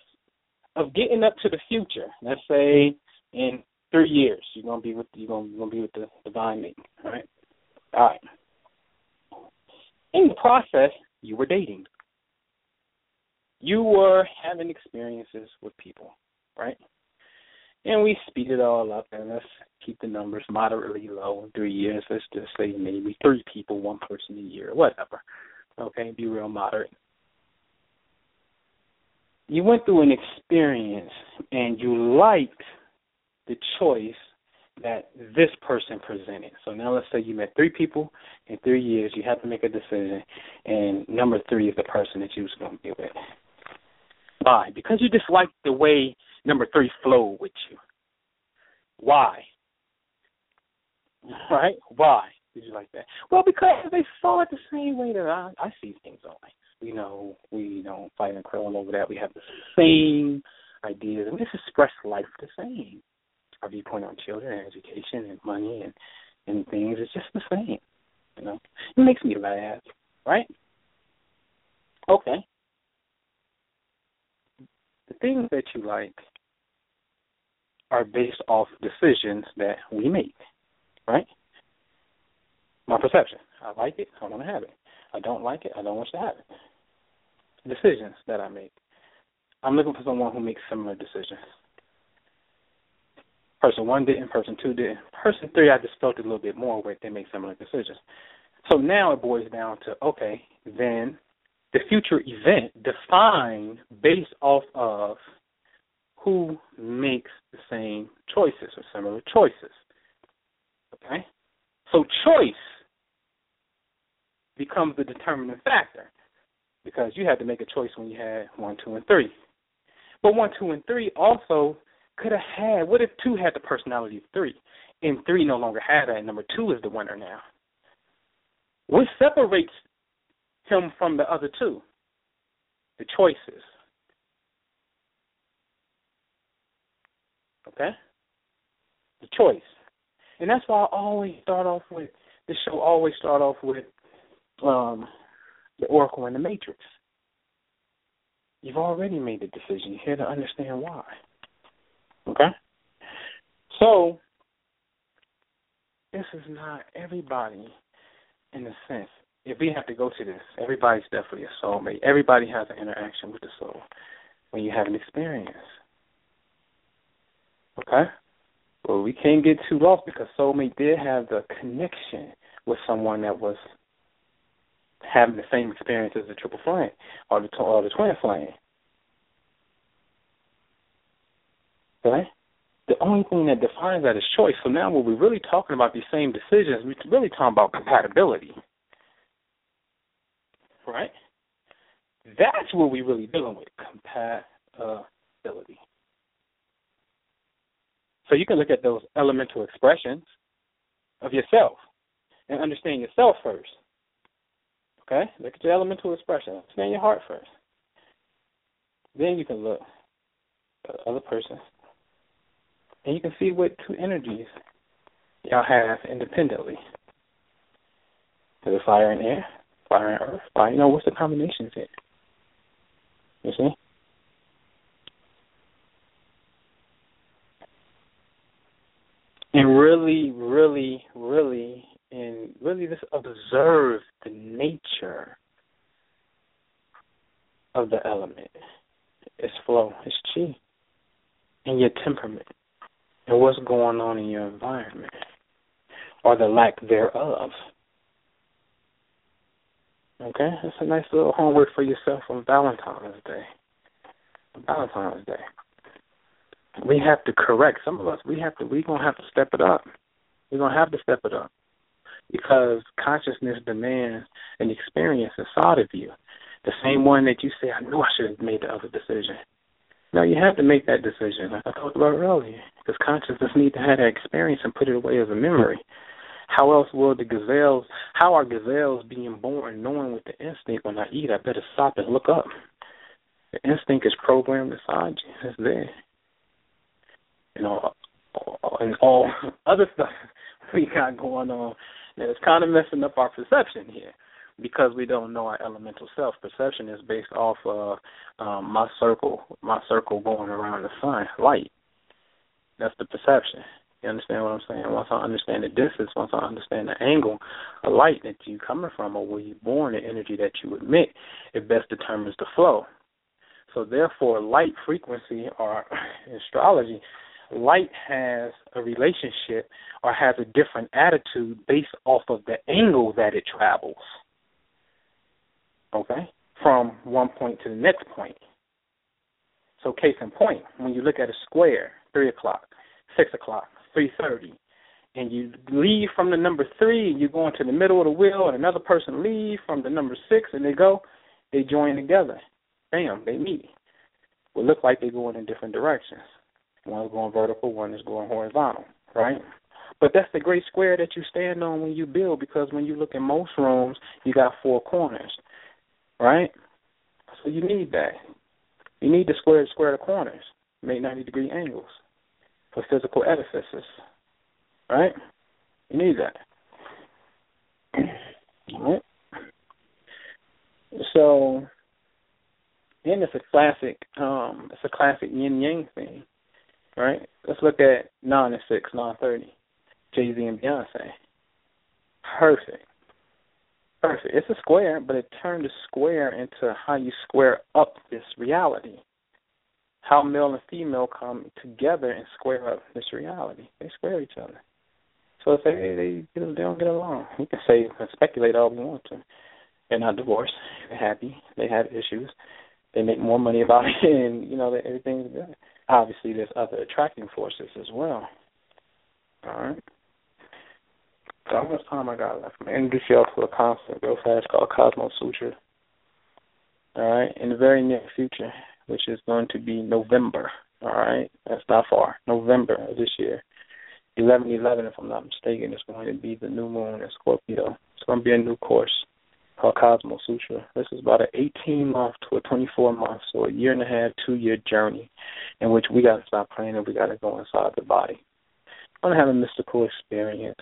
of getting up to the future, let's say in three years, you're gonna be with you're gonna, you're gonna be with the divine mate, right? All right. In the process, you were dating. You were having experiences with people, right? And we speed it all up and let's keep the numbers moderately low in three years. Let's just say maybe three people, one person a year, whatever. Okay, be real moderate. You went through an experience and you liked the choice that this person presented. So now let's say you met three people in three years, you have to make a decision, and number three is the person that you was going to be with. Why? Because you disliked the way number three flow with you. Why? Right? Why did you like that? Well, because they saw it the same way that I, I see things on. You know, we don't fight and quarrel over that. We have the same ideas, and we just express life the same. Our viewpoint on children and education and money and and things is just the same. You know, it makes me laugh, right? Okay. The things that you like are based off decisions that we make, right? My perception. I like it, I want to have it. I don't like it, I don't want you to have it. Decisions that I make. I'm looking for someone who makes similar decisions. Person one didn't, person two didn't. Person three, I just felt a little bit more with. They make similar decisions. So now it boils down to okay, then the future event defined based off of who makes the same choices or similar choices. Okay? So choice becomes the determining factor because you had to make a choice when you had one, two, and three. But one, two, and three also could have had. What if two had the personality of three, and three no longer had that, and number two is the winner now? What separates him from the other two? The choices. Okay? The choice. And that's why I always start off with this show always start off with um the Oracle and the Matrix. You've already made the decision. You're here to understand why. Okay? So, this is not everybody in a sense. If we have to go to this, everybody's definitely a soulmate. Everybody has an interaction with the soul when you have an experience. Okay? Well, we can't get too lost because soulmate did have the connection with someone that was having the same experience as the triple flame or the or the twin flame. Okay? The only thing that defines that is choice. So now when we're really talking about these same decisions, we're really talking about compatibility. Right? That's what we're really dealing with. Compatibility. So you can look at those elemental expressions of yourself and understand yourself first. Okay? Look at your elemental expression. Understand your heart first. Then you can look at the other person. And you can see what two energies y'all have independently. The fire and air, fire and earth, fire. You know, what's the combinations here? You see? And really, really, really and really just observe the nature of the element, its flow, its chi, and your temperament, and what's going on in your environment, or the lack thereof. Okay, that's a nice little homework for yourself on Valentine's Day. Valentine's Day. We have to correct some of us. We have to. We're gonna have to step it up. We're gonna have to step it up because consciousness demands an experience inside of you. The same one that you say, I knew I should have made the other decision. No, you have to make that decision. I talked about earlier. Because consciousness needs to have that experience and put it away as a memory. How else will the gazelles, how are gazelles being born knowing with the instinct when I eat, I better stop and look up? The instinct is programmed inside you. It's there. You know, and all other stuff we got going on that is kind of messing up our perception here. because we don't know our elemental self. Perception is based off of um, my circle, my circle going around the sun, light. That's the perception. You understand what I'm saying? Once I understand the distance, once I understand the angle of light that you're coming from or where you're born, the energy that you emit, it best determines the flow. So therefore, light frequency or astrology, light has a relationship or has a different attitude based off of the angle that it travels. Okay? From one point to the next point. So case in point, when you look at a square, three o'clock, six o'clock, three thirty, and you leave from the number three and you go into the middle of the wheel and another person leave from the number six and they go, they join together. Bam, they meet. Will look like they're going in different directions. One is going vertical, one is going horizontal, right? But that's the great square that you stand on when you build because when you look at most rooms, you got four corners, right? So you need that. You need the square to square the corners, make 90 degree angles for physical edifices, right? You need that. So, and it's a classic, um, it's a classic yin yang thing, right? Let's look at nine and six, nine thirty, Jay Z and Beyonce. Perfect, perfect. It's a square, but it turned a square into how you square up this reality. How male and female come together and square up this reality. They square each other. So if they they they don't get along, we can say and speculate all we want to. They're not divorced. They're happy. They have issues. They make more money about it, and you know everything's good. Obviously, there's other attracting forces as well. All right. So how much time I got left? I'm gonna introduce y'all to a concept real fast called Cosmos Sutra. All right, in the very near future, which is going to be November. All right, that's not far. November of this year. Eleven eleven, if I'm not mistaken, is going to be the new moon in Scorpio. It's going to be a new course called Cosmos Sutra. This is about an 18 month to a 24 month, so a year and a half, two year journey in which we got to stop playing and we got to go inside the body. I want to have a mystical experience.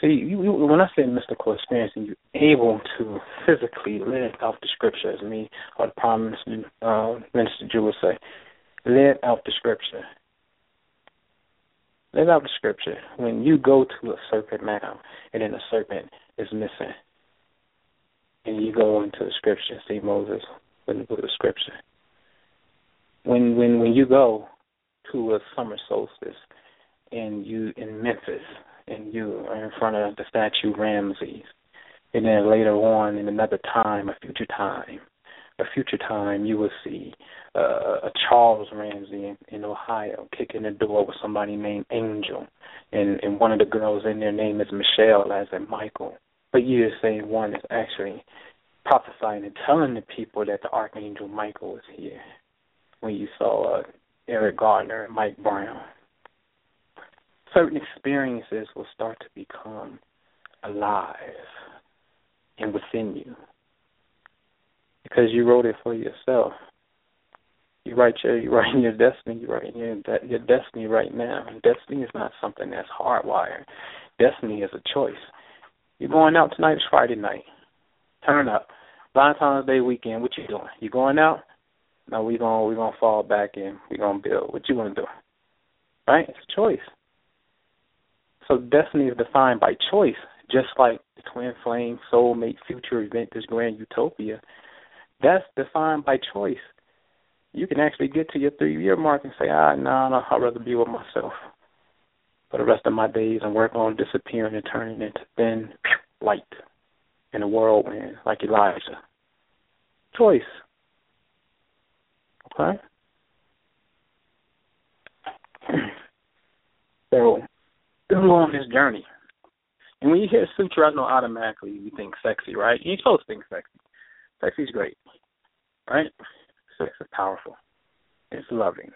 See, you, you, when I say mystical experience, you're able to physically live out the scripture, as me or the Prime Minister, uh, Minister Jew would say, live out the scripture. Live out the scripture. When you go to a serpent mound and then a serpent is missing, and you go into the scripture see Moses in the book of scripture. When when when you go to a summer solstice and you in Memphis and you are in front of the statue Ramses, and then later on in another time, a future time, a future time, you will see uh, a Charles Ramsey in, in Ohio kicking the door with somebody named Angel, and and one of the girls in their name is Michelle, as in Michael. But you say one is actually prophesying and telling the people that the Archangel Michael is here. When you saw uh, Eric Garner and Mike Brown, certain experiences will start to become alive and within you because you wrote it for yourself. You write your you write your destiny. You write your your destiny right now. Destiny is not something that's hardwired. Destiny is a choice. You're going out tonight. It's Friday night. Turn up. Valentine's Day weekend. What you doing? You going out? No, we gonna we gonna fall back in. We gonna build. What you gonna do? Right? It's a choice. So destiny is defined by choice, just like the twin flame, soulmate, future event, this grand utopia. That's defined by choice. You can actually get to your three year mark and say, ah, no, no, I'd rather be with myself for the rest of my days and work on disappearing and turning into thin light in a whirlwind like Elijah. Choice. Okay? so, go on this journey. And when you hear sutra, I know automatically you think sexy, right? You're supposed to think sexy. Sexy's great, right? Sex is powerful. It's loving.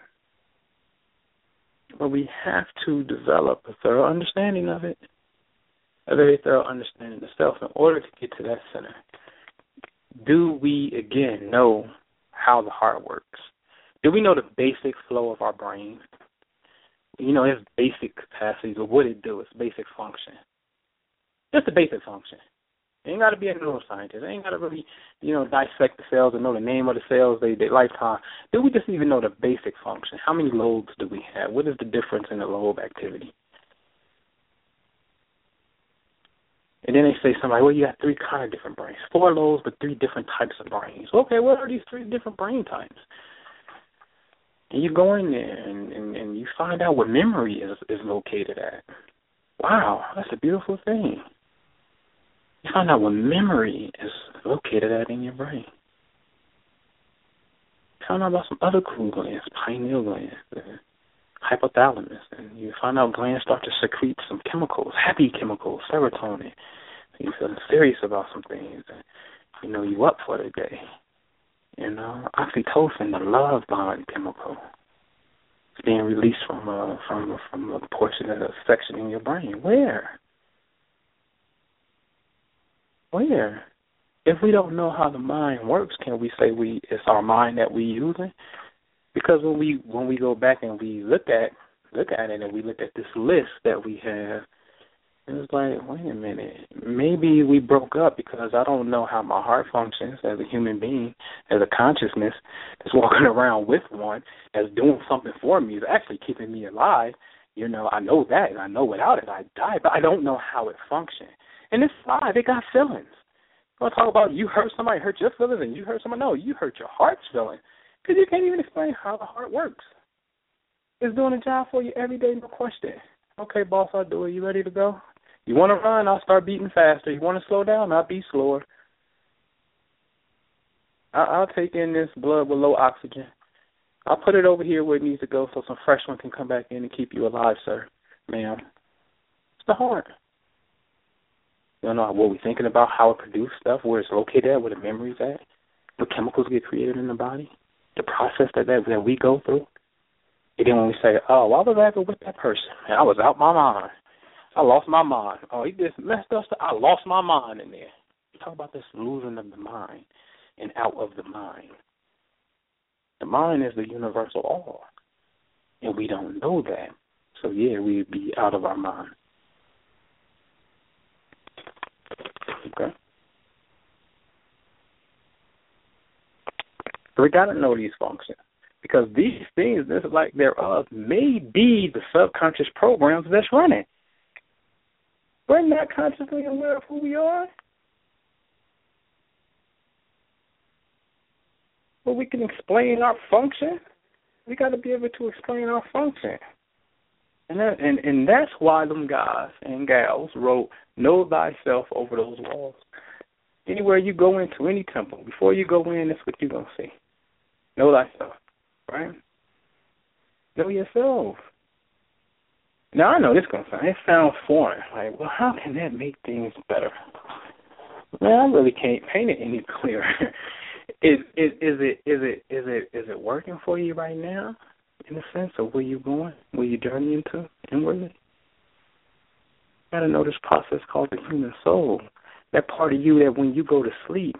But we have to develop a thorough understanding of it, a very thorough understanding of self in order to get to that center. Do we, again, know how the heart works? Do we know the basic flow of our brain? You know, its basic capacities of what it do, its basic function. Just the basic function. You ain't got to be a neuroscientist. You ain't got to really, you know, dissect the cells and know the name of the cells, they, their lifetime. Do we just even know the basic function? How many lobes do we have? What is the difference in the lobe activity? And then they say something well, you got three kind of different brains, four lobes, but three different types of brains. Okay, what are these three different brain types? And you go in there and, and, and you find out where memory is, is located at. Wow, that's a beautiful thing. Find out where memory is located at in your brain. Find out about some other cool glands, pineal glands, hypothalamus, and you find out glands start to secrete some chemicals, happy chemicals, serotonin. You feel serious about some things. And, you know, you up for the day. You uh, know, oxytocin, the love bond chemical, is being released from a from a, from a portion of the section in your brain. Where? Where? If we don't know how the mind works, can we say we it's our mind that we using? Because when we when we go back and we look at look at it and we look at this list that we have it was like, wait a minute, maybe we broke up because I don't know how my heart functions as a human being, as a consciousness that's walking around with one, that's doing something for me, is actually keeping me alive. You know, I know that, and I know without it I die, but I don't know how it functions. And it's alive; it got feelings. You want to talk about you hurt somebody, hurt your feelings, and you hurt somebody? No, you hurt your heart's feeling because you can't even explain how the heart works. It's doing a job for you every day, no question. Okay, boss, I'll do it. You ready to go? You want to run, I'll start beating faster. You want to slow down, I'll be slower. I'll take in this blood with low oxygen. I'll put it over here where it needs to go so some fresh one can come back in and keep you alive, sir, ma'am. It's the heart. You don't know what we're thinking about, how it produces stuff, where it's located at, where the memory's at, what chemicals get created in the body, the process that that, that we go through. And then when we say, oh, why was I ever with that person? Man, I was out my mind. I lost my mind. Oh, he just messed us. I lost my mind in there. Talk about this losing of the mind and out of the mind. The mind is the universal all, and we don't know that. So yeah, we'd be out of our mind. Okay. We got to know these functions because these things, this is like thereof, may be the subconscious programs that's running. We're not consciously aware of who we are. But we can explain our function. We got to be able to explain our function. And that, and and that's why them guys and gals wrote "Know thyself" over those walls. Anywhere you go into any temple, before you go in, that's what you're gonna see. Know thyself, right? Know yourself. Now I know this gonna sound it sounds foreign. Like, well, how can that make things better? Man, I really can't paint it any clearer. is is is it is it is it is it working for you right now? In the sense of where you're going, where you're journeying to inwardly. You gotta know this process called the human soul. That part of you that when you go to sleep,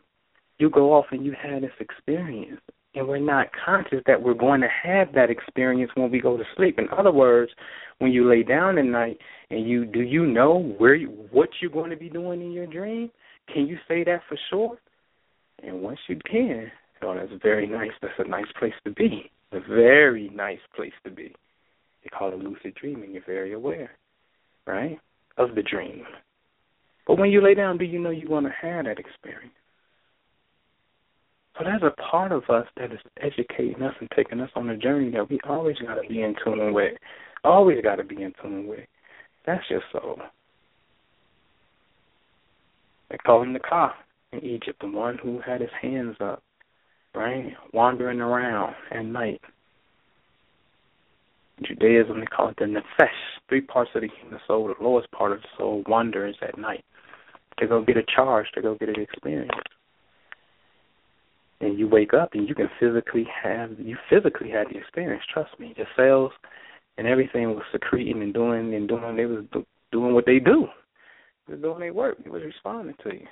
you go off and you have this experience and we're not conscious that we're going to have that experience when we go to sleep. In other words, when you lay down at night and you do you know where you, what you're going to be doing in your dream? Can you say that for sure? And once you can, oh, that's very nice. That's a nice place to be. A very nice place to be. They call it lucid dreaming. You're very aware, right, of the dream. But when you lay down, do you know you're going to have that experience? So there's a part of us that is educating us and taking us on a journey that we always got to be in tune with. Always got to be in tune with. That's your soul. They call him the Ka in Egypt, the one who had his hands up, right, wandering around at night. In Judaism, they call it the nefesh. Three parts of the human soul. The lowest part of the soul wanders at night to go get a charge, to go get an experience and you wake up and you can physically have you physically had the experience. Trust me, your cells and everything was secreting and doing and doing. They was doing what they do. They was doing their work. It was responding to you.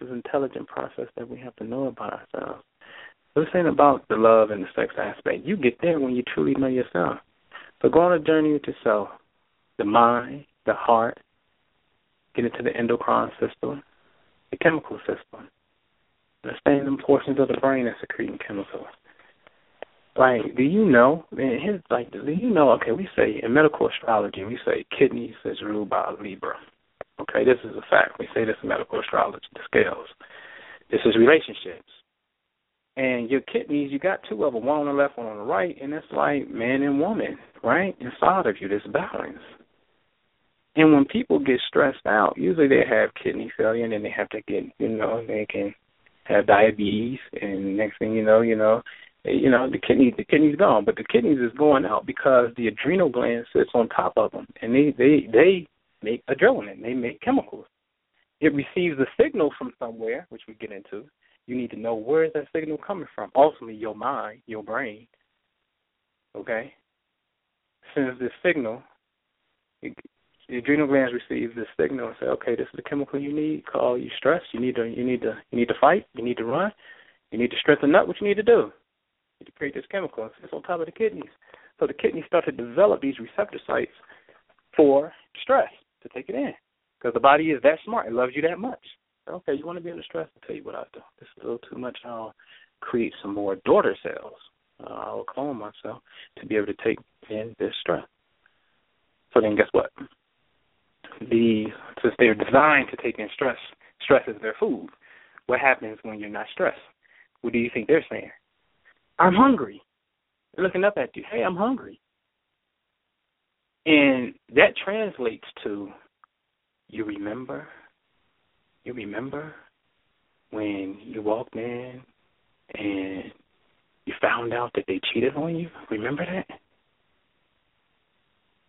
Is an intelligent process that we have to know about ourselves. This ain't about the love and the sex aspect. You get there when you truly know yourself. So go on a journey with yourself, the mind, the heart, get into the endocrine system, the chemical system. The same portions of the brain that secreting chemicals. Like, do you know? Man, here's like, do you know? Okay, we say in medical astrology, we say kidneys is ruled by Libra. Okay, this is a fact. We say this in medical astrology, the scales. This is relationships. And your kidneys, you got two of them, one on the left, one on the right, and it's like man and woman, right? Inside of you, this balance. And when people get stressed out, usually they have kidney failure, and then they have to get, you know, they can have diabetes, and next thing you know, you know, you know, the kidney, the kidney's gone, but the kidneys is going out because the adrenal gland sits on top of them, and they they they make adrenaline, they make chemicals. It receives a signal from somewhere, which we get into, you need to know where is that signal coming from. Ultimately, your mind, your brain, okay, sends this signal. the adrenal glands receive this signal and say, okay, this is the chemical you need. Call you stress. You need to you need to you need to fight. You need to run. You need to strengthen up. What you need to do? You need to create this chemical. It's on top of the kidneys. So the kidneys start to develop these receptor sites for stress to take it in because the body is that smart. It loves you that much. Okay, you want to be under stress? I'll tell you what I'll do. This is a little too much. I'll create some more daughter cells. Uh, I'll clone myself to be able to take in this stress. So then, guess what? The since they're designed to take in stress, stress is their food. What happens when you're not stressed? What do you think they're saying? I'm hungry. They're looking up at you. Hey, I'm hungry. And that translates to you remember you remember when you walked in and you found out that they cheated on you? Remember that?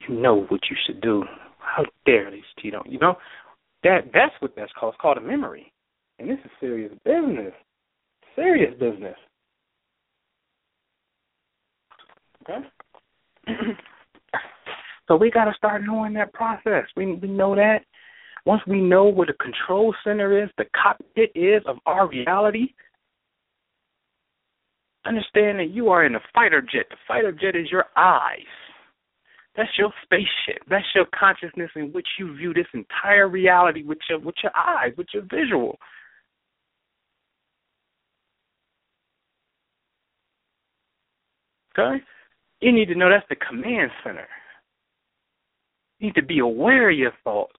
You know what you should do. How dare they cheat on you? You know that that's what that's called. It's called a memory, and this is serious business. Serious business. Okay. so we got to start knowing that process. We we know that once we know where the control center is, the cockpit is of our reality, understand that you are in a fighter jet. The fighter jet is your eyes. That's your spaceship. That's your consciousness in which you view this entire reality with your with your eyes, with your visual. Okay? You need to know that's the command center. You need to be aware of your thoughts.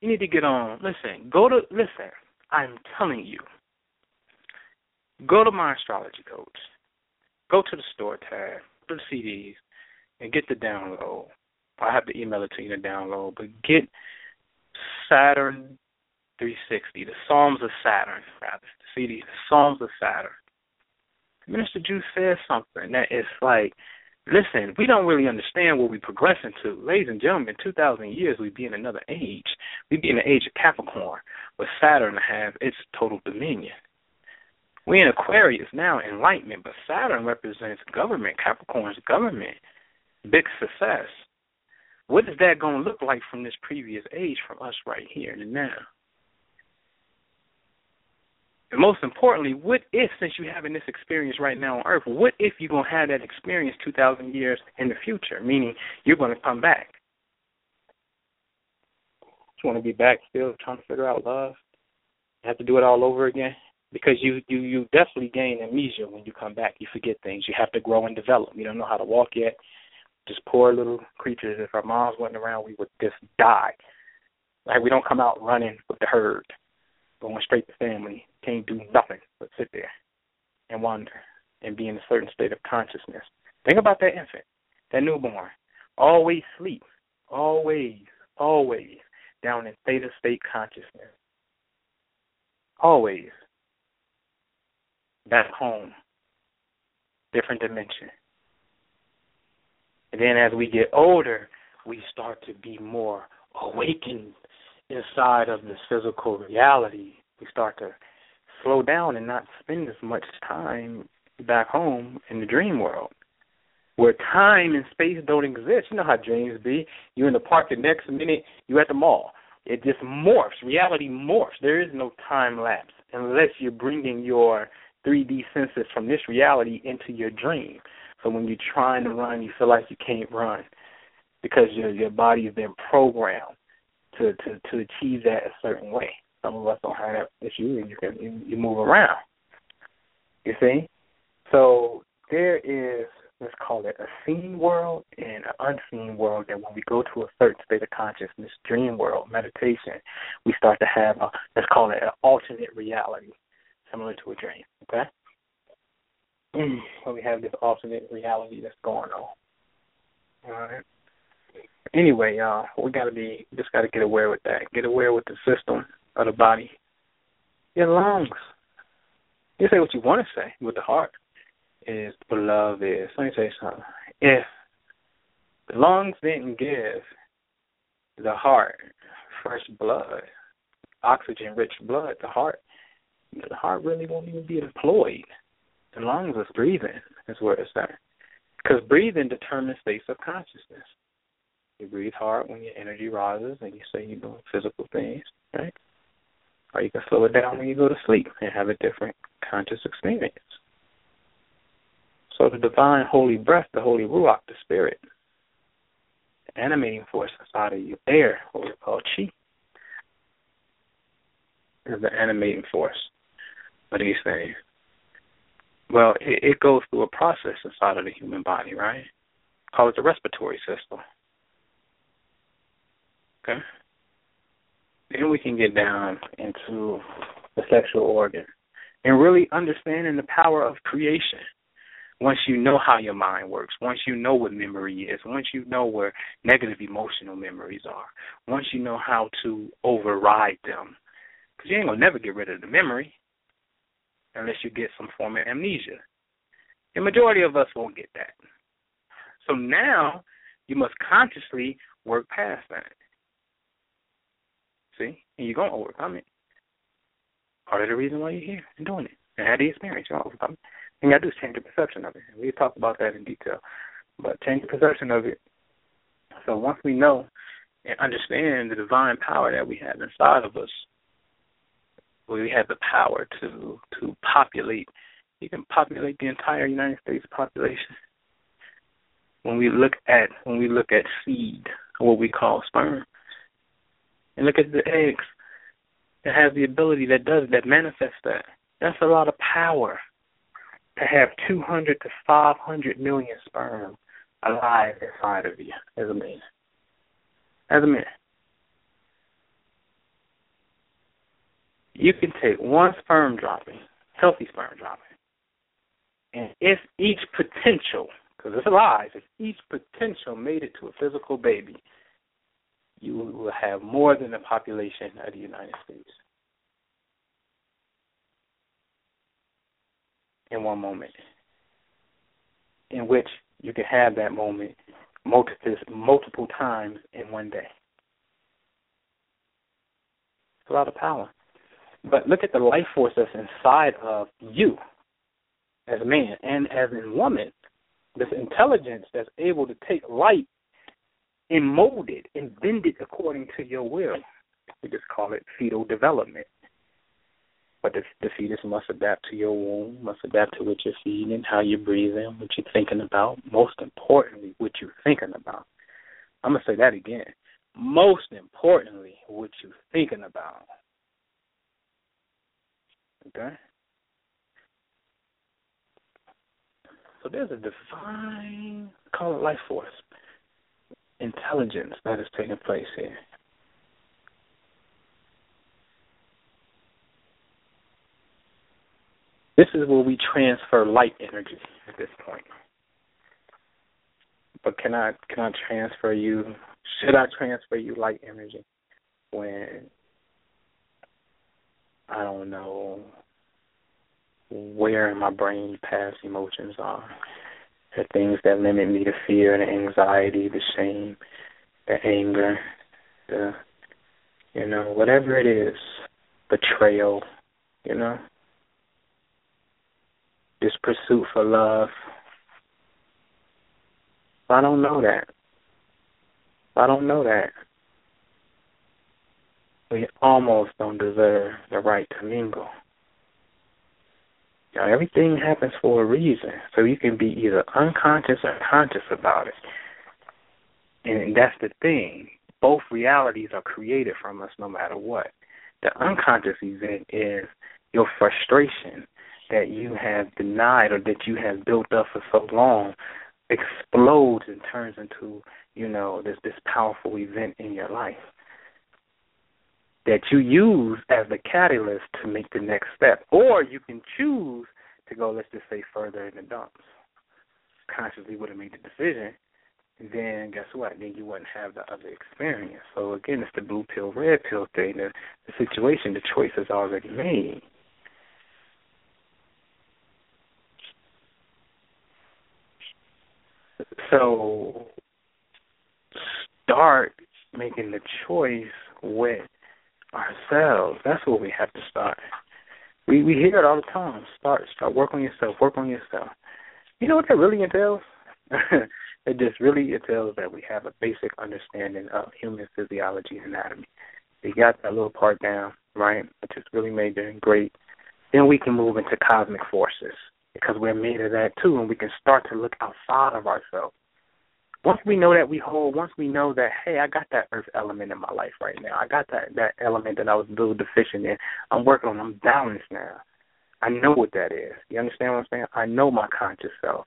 You need to get on. Listen, go to listen. I'm telling you. Go to my astrology coach. Go to the store tab, to the CDs, and get the download. I have to email it to you to download, but get Saturn 360, the Psalms of Saturn, rather the CD, the Psalms of Saturn. Minister Juice says something that is like Listen, we don't really understand what we're progressing to. Ladies and gentlemen, 2,000 years, we'd be in another age. We'd be in the age of Capricorn, where Saturn have its total dominion. We're in Aquarius now, enlightenment, but Saturn represents government, Capricorn's government, big success. What is that going to look like from this previous age from us right here and now? And most importantly, what if, since you're having this experience right now on Earth, what if you're going to have that experience 2,000 years in the future, meaning you're going to come back? You want to be back still trying to figure out love? You have to do it all over again? Because you, you, you definitely gain amnesia when you come back. You forget things. You have to grow and develop. You don't know how to walk yet. Just poor little creatures. If our moms wasn't around, we would just die. Like we don't come out running with the herd going straight to family, can't do nothing but sit there and wonder and be in a certain state of consciousness. Think about that infant, that newborn, always sleep, always, always down in theta state consciousness. Always. Back home. Different dimension. And then as we get older, we start to be more awakened inside of this physical reality, we start to slow down and not spend as much time back home in the dream world. Where time and space don't exist. You know how dreams be. You're in the park the next minute you're at the mall. It just morphs. Reality morphs. There is no time lapse unless you're bringing your 3D senses from this reality into your dream. So when you're trying to run, you feel like you can't run. because your your body has been programmed to to to achieve that a certain way. Some of us don't have that issue, and you can you, you move around. You see, so there is let's call it a seen world and an unseen world. That when we go to a certain state of consciousness, dream world, meditation, we start to have a let's call it an alternate reality, similar to a dream. Okay. So we have this alternate reality that's going on. All right. Anyway, y'all, we gotta be just gotta get aware with that. Get aware with the system of the body. Your lungs. You say what you want to say with the heart is what love is. Let me you something. If the lungs didn't give the heart fresh blood, oxygen rich blood, the heart the heart really won't even be employed. The lungs is breathing, is where it's at. Because breathing determines states of consciousness. You breathe hard when your energy rises and you say you're doing physical things, right? Or you can slow it down when you go to sleep and have a different conscious experience. So the divine holy breath, the holy ruach, the spirit, the animating force inside of you, air, what we call chi, is the animating force of these things. Well, it, it goes through a process inside of the human body, right? Call it the respiratory system. Okay. Then we can get down into the sexual organ and really understanding the power of creation. Once you know how your mind works, once you know what memory is, once you know where negative emotional memories are, once you know how to override them, because you ain't gonna never get rid of the memory unless you get some form of amnesia. The majority of us won't get that. So now you must consciously work past that. See? And you're going to overcome it. Part of the reason why you're here and doing it. And had the experience, you're going to overcome it. And you got to do is change your perception of it. We talk about that in detail. But change your perception of it. So once we know and understand the divine power that we have inside of us, we have the power to to populate. You can populate the entire United States population. When we look at when we look at seed, what we call sperm, and look at the eggs that have the ability that does that manifests that. That's a lot of power to have 200 to 500 million sperm alive inside of you as a man. As a man. You can take one sperm dropping, healthy sperm dropping, and if each potential, because it's alive, if each potential made it to a physical baby, you will have more than the population of the United States. In one moment, in which you can have that moment multiple multiple times in one day. It's a lot of power. But look at the life force that's inside of you as a man and as a woman. This intelligence that's able to take light and mold it and bend it according to your will. We just call it fetal development. But the, the fetus must adapt to your womb, must adapt to what you're feeding, how you're breathing, what you're thinking about. Most importantly, what you're thinking about. I'm going to say that again. Most importantly, what you're thinking about. Okay? So there's a divine, call it life force, intelligence that is taking place here. This is where we transfer light energy at this point. But can I can I transfer you should I transfer you light energy when I don't know where in my brain past emotions are. The things that limit me, the fear, the anxiety, the shame, the anger, the you know, whatever it is, betrayal, you know. This pursuit for love. I don't know that. I don't know that we almost don't deserve the right to mingle. Know, everything happens for a reason, so you can be either unconscious or conscious about it. And that's the thing. Both realities are created from us no matter what. The unconscious event is your frustration that you have denied or that you have built up for so long explodes and turns into, you know, this this powerful event in your life that you use as the catalyst to make the next step. Or you can choose to go, let's just say, further in the dumps. Consciously would have made the decision, then guess what? Then you wouldn't have the other experience. So again, it's the blue pill, red pill thing. The, the situation, the choice is already made. So start making the choice with ourselves. That's where we have to start. We we hear it all the time. Start start work on yourself. Work on yourself. You know what that really entails? it just really entails that we have a basic understanding of human physiology and anatomy. We got that little part down, right, which is really major and great. Then we can move into cosmic forces because we're made of that too, and we can start to look outside of ourselves once we know that we hold, once we know that, hey, I got that earth element in my life right now. I got that that element that I was a little deficient in. I'm working on. I'm balanced now. I know what that is. You understand what I'm saying? I know my conscious self.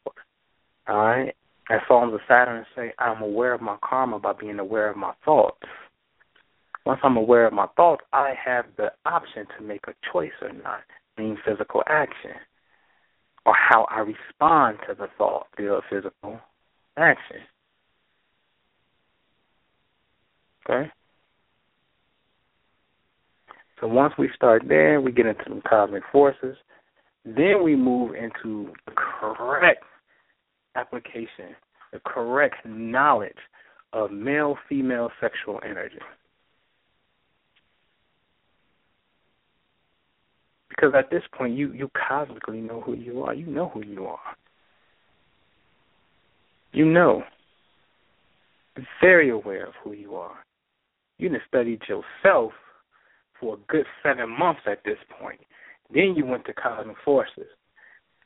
All right. As Psalms of Saturn and say, I'm aware of my karma by being aware of my thoughts. Once I'm aware of my thoughts, I have the option to make a choice or not, mean physical action, or how I respond to the thought, the physical action. Okay? So once we start there, we get into the cosmic forces. Then we move into the correct application, the correct knowledge of male female sexual energy. Because at this point you, you cosmically know who you are. You know who you are. You know. Very aware of who you are. You done studied yourself for a good seven months at this point. Then you went to cosmic forces.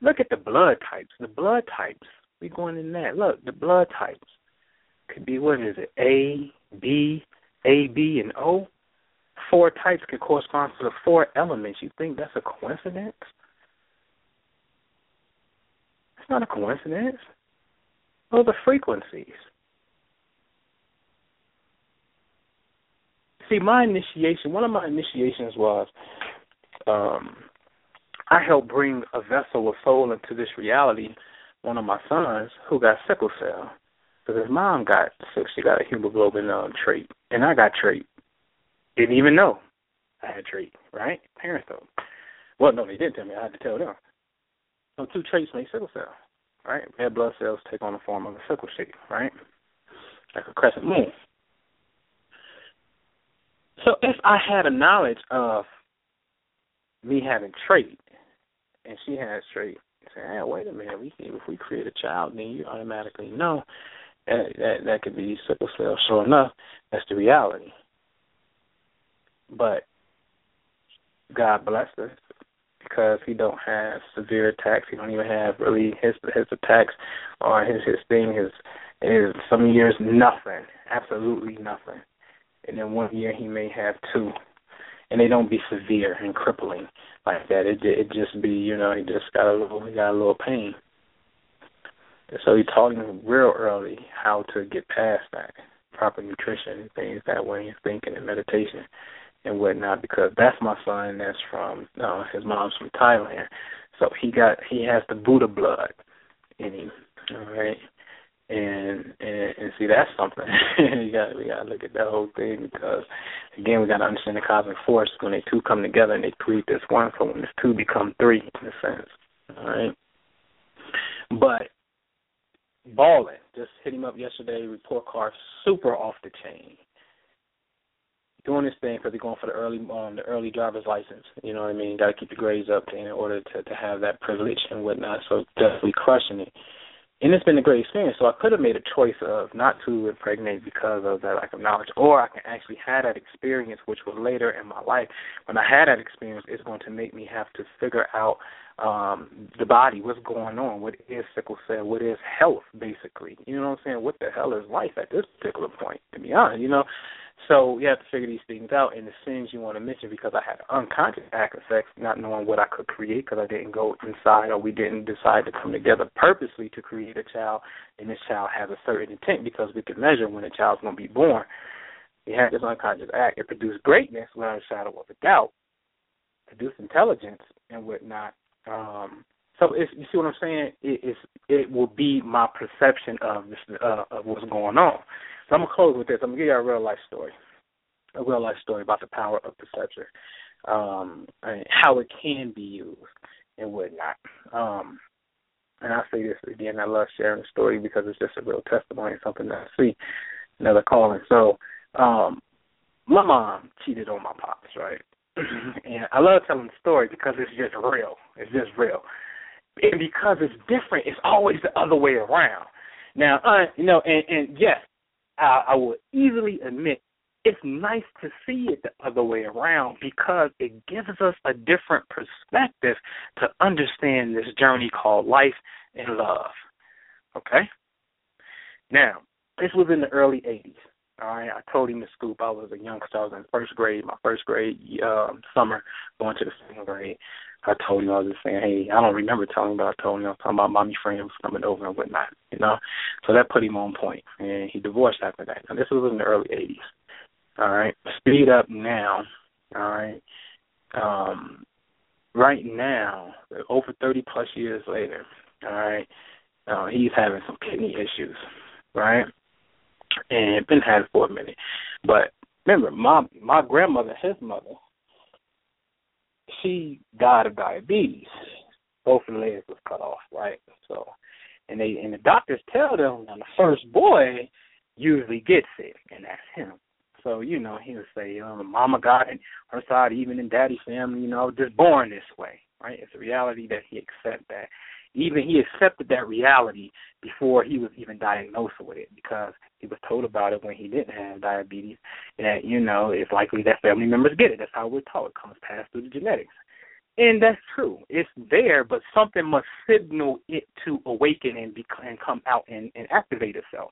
Look at the blood types. The blood types. We going in that. Look, the blood types could be what is it? A, B, A, B, and O. Four types can correspond to the four elements. You think that's a coincidence? It's not a coincidence. Those are frequencies. See, my initiation, one of my initiations was um, I helped bring a vessel of soul into this reality. One of my sons who got sickle cell, because his mom got sick, she got a hemoglobin um, trait, and I got trait. Didn't even know I had trait, right? Parents though. Well, no, they didn't tell me. I had to tell them. So two traits make sickle cell, right? Red blood cells take on the form of a sickle shape, right? Like a crescent moon. So if I had a knowledge of me having trait, and she has trait, say, hey, wait a minute, we if we create a child, then you automatically know that that, that could be sickle cell. Sure enough, that's the reality. But God bless us because he don't have severe attacks. He don't even have really his his attacks or his his thing is is some years nothing, absolutely nothing and then one year he may have two, and they don't be severe and crippling like that. It it just be you know he just got a little he got a little pain. So he taught him real early how to get past that, proper nutrition and things that way, and thinking and meditation and whatnot. Because that's my son. That's from uh, his mom's from Thailand, so he got he has the Buddha blood in him. All right, and and, and see that's something. you got we got to look at that whole thing because again we got to understand the cosmic force when they two come together and they create this one. So when this two become three in a sense, all right. But balling, just hit him up yesterday. Report card super off the chain. Doing this thing because they're going for the early um, the early driver's license. You know what I mean? Got to keep the grades up in order to to have that privilege and whatnot. So definitely crushing it and it's been a great experience. So I could have made a choice of not to impregnate because of that lack of knowledge, or I can actually have that experience, which was later in my life. When I had that experience, it's going to make me have to figure out um the body, what's going on, what is sickle cell, what is health, basically. You know what I'm saying? What the hell is life at this particular point? To be honest, you know. So you have to figure these things out, and the sins you want to mention because I had unconscious act of sex, not knowing what I could create because I didn't go inside or we didn't decide to come together purposely to create a child, and this child has a certain intent because we can measure when a child's going to be born. You had this unconscious act. It produced greatness without a shadow of a doubt, produced intelligence and whatnot. Um, so it's, you see what I'm saying? It, it's, it will be my perception of this uh, of what's going on. So I'm gonna close with this. I'm gonna give you a real life story, a real life story about the power of perception, um, and how it can be used and whatnot. Um, and I say this again, I love sharing the story because it's just a real testimony, something that I see another calling. So, um, my mom cheated on my pops, right? and I love telling the story because it's just real. It's just real. And because it's different, it's always the other way around. Now, uh, you know, and, and yes, I, I will easily admit it's nice to see it the other way around because it gives us a different perspective to understand this journey called life and love. Okay? Now, this was in the early 80s. All right, I told him the scoop. I was a youngster. I was in first grade, my first grade um, summer, going to the second grade. I told him I was just saying, hey, I don't remember telling him, but I told him I was talking about mommy friends coming over and whatnot, you know. So that put him on point. point, and he divorced after that. Now this was in the early '80s. All right, speed up now. All right, um, right now, over 30 plus years later. All right, uh, he's having some kidney issues, right? And been had for a minute. But remember, my my grandmother, his mother, she died of diabetes. Both the legs was cut off, right? So, and they and the doctors tell them that the first boy usually gets it, and that's him. So you know he would say, you know, mama got it, her side, even in daddy's family, you know, just born this way, right? It's a reality that he accept that. Even he accepted that reality before he was even diagnosed with it because he was told about it when he didn't have diabetes. That you know it's likely that family members get it. That's how we're taught. It comes passed through the genetics. And that's true. It's there, but something must signal it to awaken and, be, and come out and, and activate itself.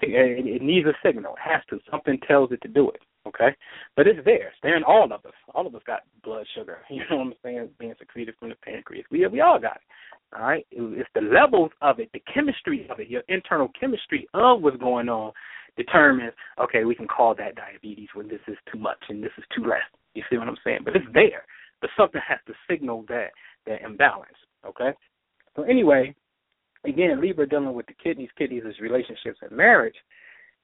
It, needs a signal. It has to. Something tells it to do it. Okay, but it's there. It's there in all of us. All of us got blood sugar. You know what I'm saying? Being secreted from the pancreas. We we all got it. All right, it's the levels of it, the chemistry of it, your internal chemistry of what's going on determines. Okay, we can call that diabetes when this is too much and this is too less. You see what I'm saying? But it's there. But something has to signal that that imbalance. Okay. So anyway, again, Libra dealing with the kidneys. Kidneys is relationships and marriage,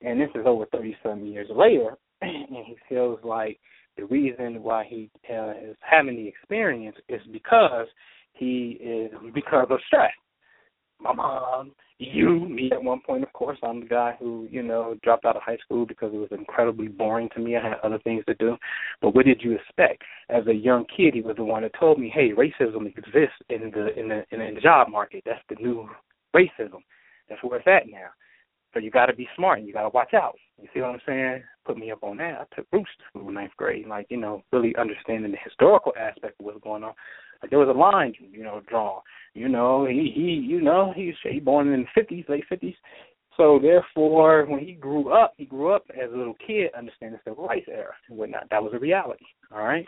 and this is over thirty some years later, and he feels like the reason why he uh, is having the experience is because he is because of stress. My mom, you, me at one point, of course, I'm the guy who, you know, dropped out of high school because it was incredibly boring to me. I had other things to do. But what did you expect? As a young kid, he was the one that told me, "Hey, racism exists in the in the in the job market. That's the new racism. That's where it's at now. So you got to be smart and you got to watch out. You see what I'm saying? Put me up on that. I took roots school ninth grade, like you know, really understanding the historical aspect of what's going on. Like there was a line, you know, drawn. You know, he he, you know, he's he born in the fifties, late fifties. So therefore, when he grew up, he grew up as a little kid, understanding the civil rights era and whatnot. That was a reality. All right.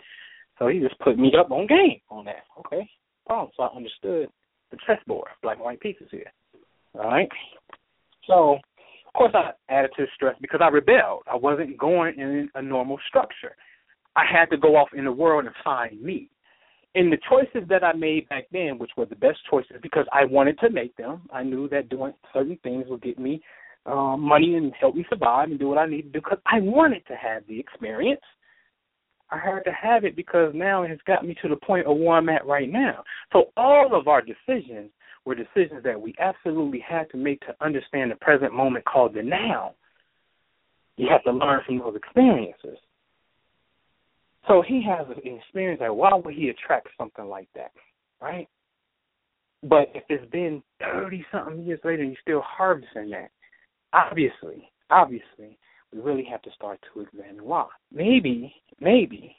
So he just put me up on game on that. Okay. Problem. So I understood the chessboard, black and white pieces here. All right. So course I added to the stress because I rebelled. I wasn't going in a normal structure. I had to go off in the world and find me in the choices that I made back then, which were the best choices because I wanted to make them, I knew that doing certain things would get me um, money and help me survive and do what I need to do because I wanted to have the experience. I had to have it because now it has got me to the point of where I'm at right now. So all of our decisions were decisions that we absolutely had to make to understand the present moment called the now. You have to learn from those experiences. So he has an experience that why would he attract something like that, right? But if it's been thirty something years later and you're still harvesting that, obviously, obviously, we really have to start to examine why. Maybe, maybe,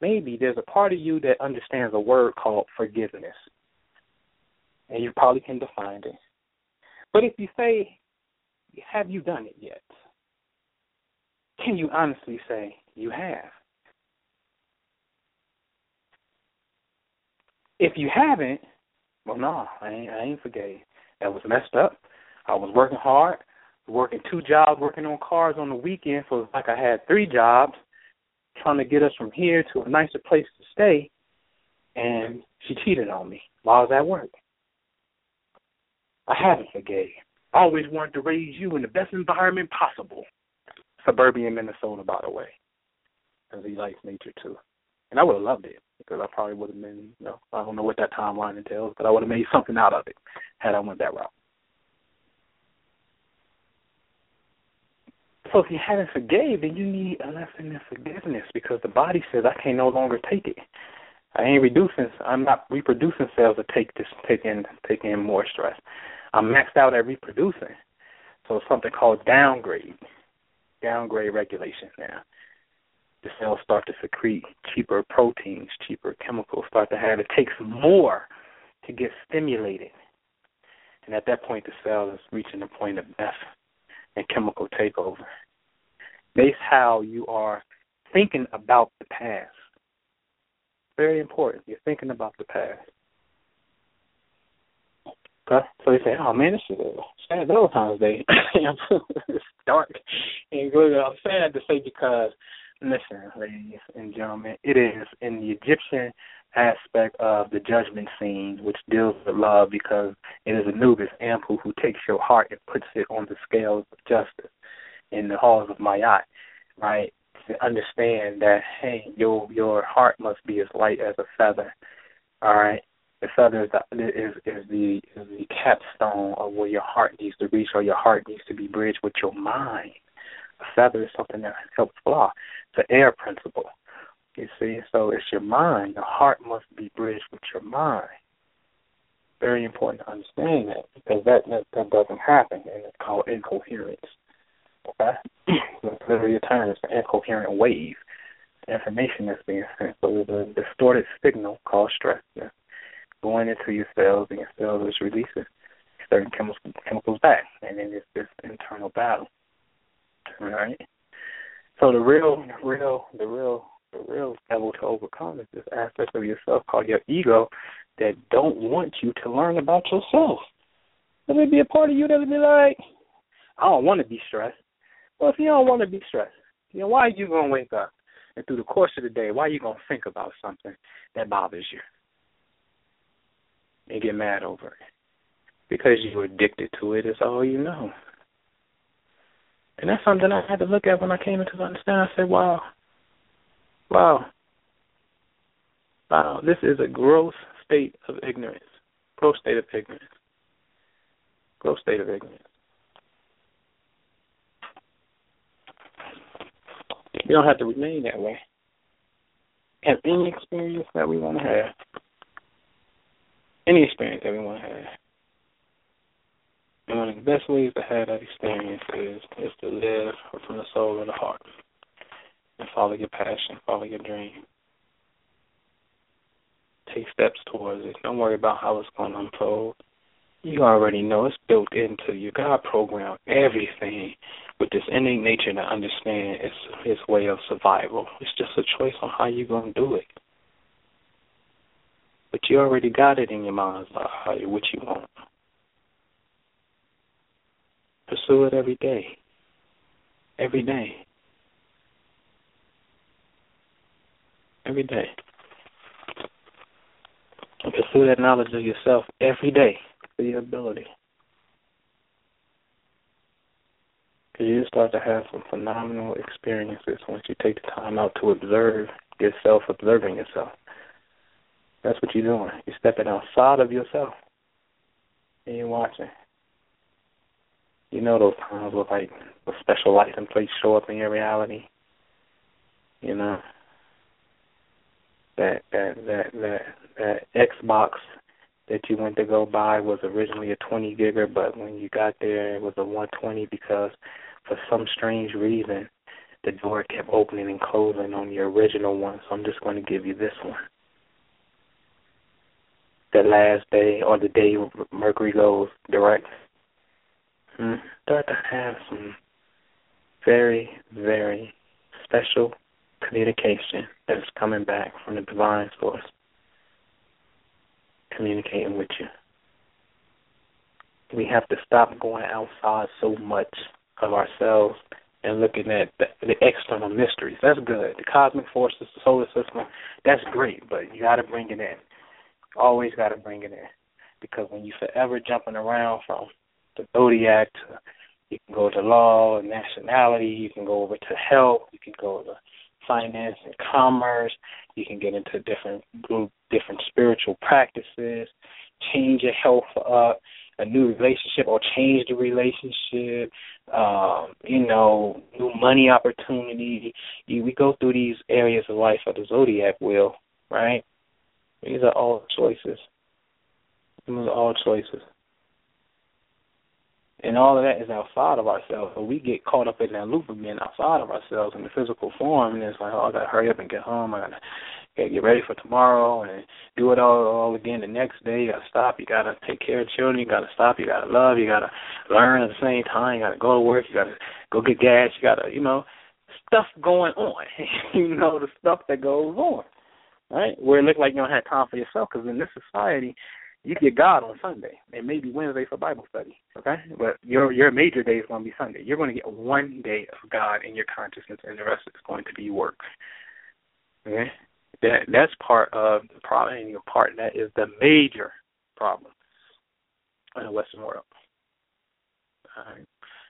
maybe there's a part of you that understands a word called forgiveness. And you probably can define it. But if you say, have you done it yet? Can you honestly say you have? If you haven't, well, no, I ain't, I ain't forgave. That was messed up. I was working hard, working two jobs, working on cars on the weekend, so it's like I had three jobs, trying to get us from here to a nicer place to stay, and she cheated on me while I was at work. I haven't forgave. I always wanted to raise you in the best environment possible. Suburban Minnesota, by the way, because he likes nature too. And I would have loved it because I probably would have been, you know, I don't know what that timeline entails, but I would have made something out of it had I went that route. So if you haven't forgave, then you need a lesson in forgiveness because the body says I can no longer take it. I ain't reducing. I'm not reproducing cells to take this, take in, take in more stress. I'm maxed out at reproducing. So it's something called downgrade, downgrade regulation now the cells start to secrete cheaper proteins, cheaper chemicals, start to have it takes more to get stimulated. And at that point the cell is reaching the point of death and chemical takeover. Based how you are thinking about the past. Very important. You're thinking about the past. Okay? So you say, oh man, this is sad Valentine's Day. it's dark. And I'm sad to say because Listen, ladies and gentlemen, it is in the Egyptian aspect of the judgment scene, which deals with love, because it is Anubis, Anpu, who takes your heart and puts it on the scales of justice in the halls of Mayat, right? To understand that, hey, your your heart must be as light as a feather, all right? The feather is the, is, is the is the capstone of where your heart needs to reach, or your heart needs to be bridged with your mind. A feather is something that helps fly It's the air principle. You see, so it's your mind. The heart must be bridged with your mind. Very important to understand that because that that, that doesn't happen, and it's called incoherence. Okay, that's literally a term. It's an incoherent wave. Information that's being sent. So a distorted signal called stress yeah, going into your cells, and your cells is releasing certain chemicals chemicals back, and then it's this internal battle. Right. So the real, real, the real, the real devil to overcome is this aspect of yourself called your ego that don't want you to learn about yourself. Let me be a part of you that'll be like, I don't want to be stressed. Well, if you don't want to be stressed, you know, why are you gonna wake up and through the course of the day, why are you gonna think about something that bothers you and get mad over it? Because you're addicted to it. It's all you know. And that's something I had to look at when I came into the understanding. I said, wow, wow, wow, this is a gross state of ignorance, gross state of ignorance, gross state of ignorance. We don't have to remain that way. Have any experience that we want to have, any experience to have. And one of the best ways to have that experience is is to live from the soul of the heart and follow your passion, follow your dream. Take steps towards it. Don't worry about how it's going to unfold. You already know it's built into you. God programmed everything with this innate nature to understand its his way of survival. It's just a choice on how you're going to do it. But you already got it in your mind's eye, what you want. Pursue it every day. Every day. Every day. And pursue that knowledge of yourself every day for your ability. Because you start to have some phenomenal experiences once you take the time out to observe yourself, observing yourself. That's what you're doing. You're stepping outside of yourself and you're watching. You know those times where like a special license plates show up in your reality. You know that that that that that Xbox that you went to go buy was originally a 20 gigger, but when you got there, it was a 120 because for some strange reason, the door kept opening and closing on the original one. So I'm just going to give you this one. The last day or the day Mercury goes direct. Hmm. Start to have some very, very special communication that is coming back from the divine source communicating with you. We have to stop going outside so much of ourselves and looking at the, the external mysteries. That's good. The cosmic forces, the solar system, that's great, but you got to bring it in. Always got to bring it in. Because when you forever jumping around from the zodiac to you can go to law and nationality, you can go over to health, you can go to finance and commerce. You can get into different group, different spiritual practices, change your health up, a new relationship or change the relationship. Um, you know, new money opportunity. You, we go through these areas of life of the zodiac wheel, right? These are all choices. These are all choices. And all of that is outside of ourselves. So we get caught up in that loop of being outside of ourselves in the physical form and it's like, oh I gotta hurry up and get home, I gotta gotta get ready for tomorrow and do it all all again the next day, you gotta stop, you gotta take care of children, you gotta stop, you gotta love, you gotta learn at the same time, you gotta go to work, you gotta go get gas, you gotta you know, stuff going on. you know, the stuff that goes on. Right? Where it look like you don't have time for yourself because in this society you get God on Sunday and maybe Wednesday for Bible study. Okay, but your your major day is going to be Sunday. You're going to get one day of God in your consciousness, and the rest is going to be work. Okay, that that's part of the problem. And your part that is the major problem in the Western world. Right.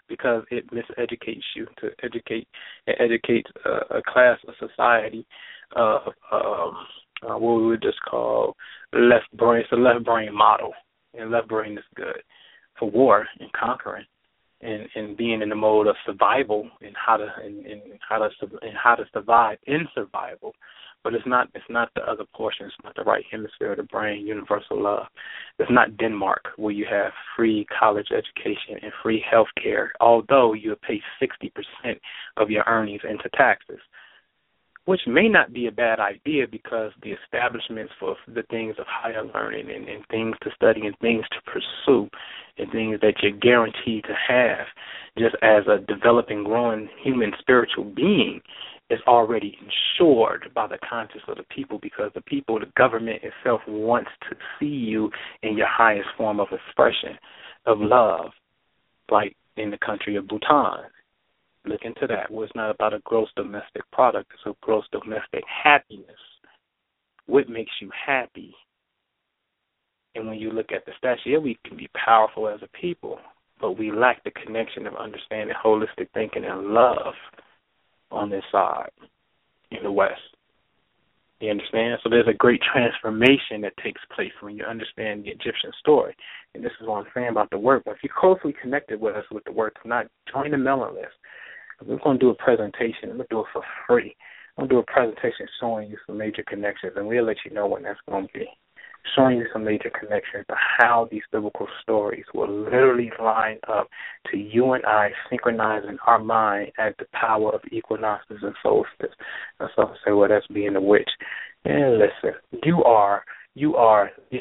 Because it miseducates you to educate, it educates a, a class of society of um, uh, what we would just call left brain. It's a left brain model, and left brain is good for war and conquering, and and being in the mode of survival and how to and, and how to and how to survive in survival. But it's not it's not the other portion. It's not the right hemisphere of the brain. Universal love. It's not Denmark where you have free college education and free health care. Although you pay sixty percent of your earnings into taxes which may not be a bad idea because the establishments for the things of higher learning and, and things to study and things to pursue and things that you're guaranteed to have just as a developing, growing human spiritual being is already ensured by the conscience of the people because the people, the government itself wants to see you in your highest form of expression of love, like in the country of Bhutan Look into that. Well, it's not about a gross domestic product, it's a gross domestic happiness. What makes you happy? And when you look at the statue, yeah, we can be powerful as a people, but we lack the connection of understanding holistic thinking and love on this side in the West. You understand? So there's a great transformation that takes place when you understand the Egyptian story. And this is what I'm saying about the work. But if you're closely connected with us with the work, not join the mailing list. We're going to do a presentation. I'm going to do it for free. I'm going to do a presentation showing you some major connections, and we'll let you know when that's going to be. Showing you some major connections to how these biblical stories will literally line up to you and I synchronizing our mind at the power of equinoxes and solstices. And some say, well, that's being a witch. And listen, you are you are in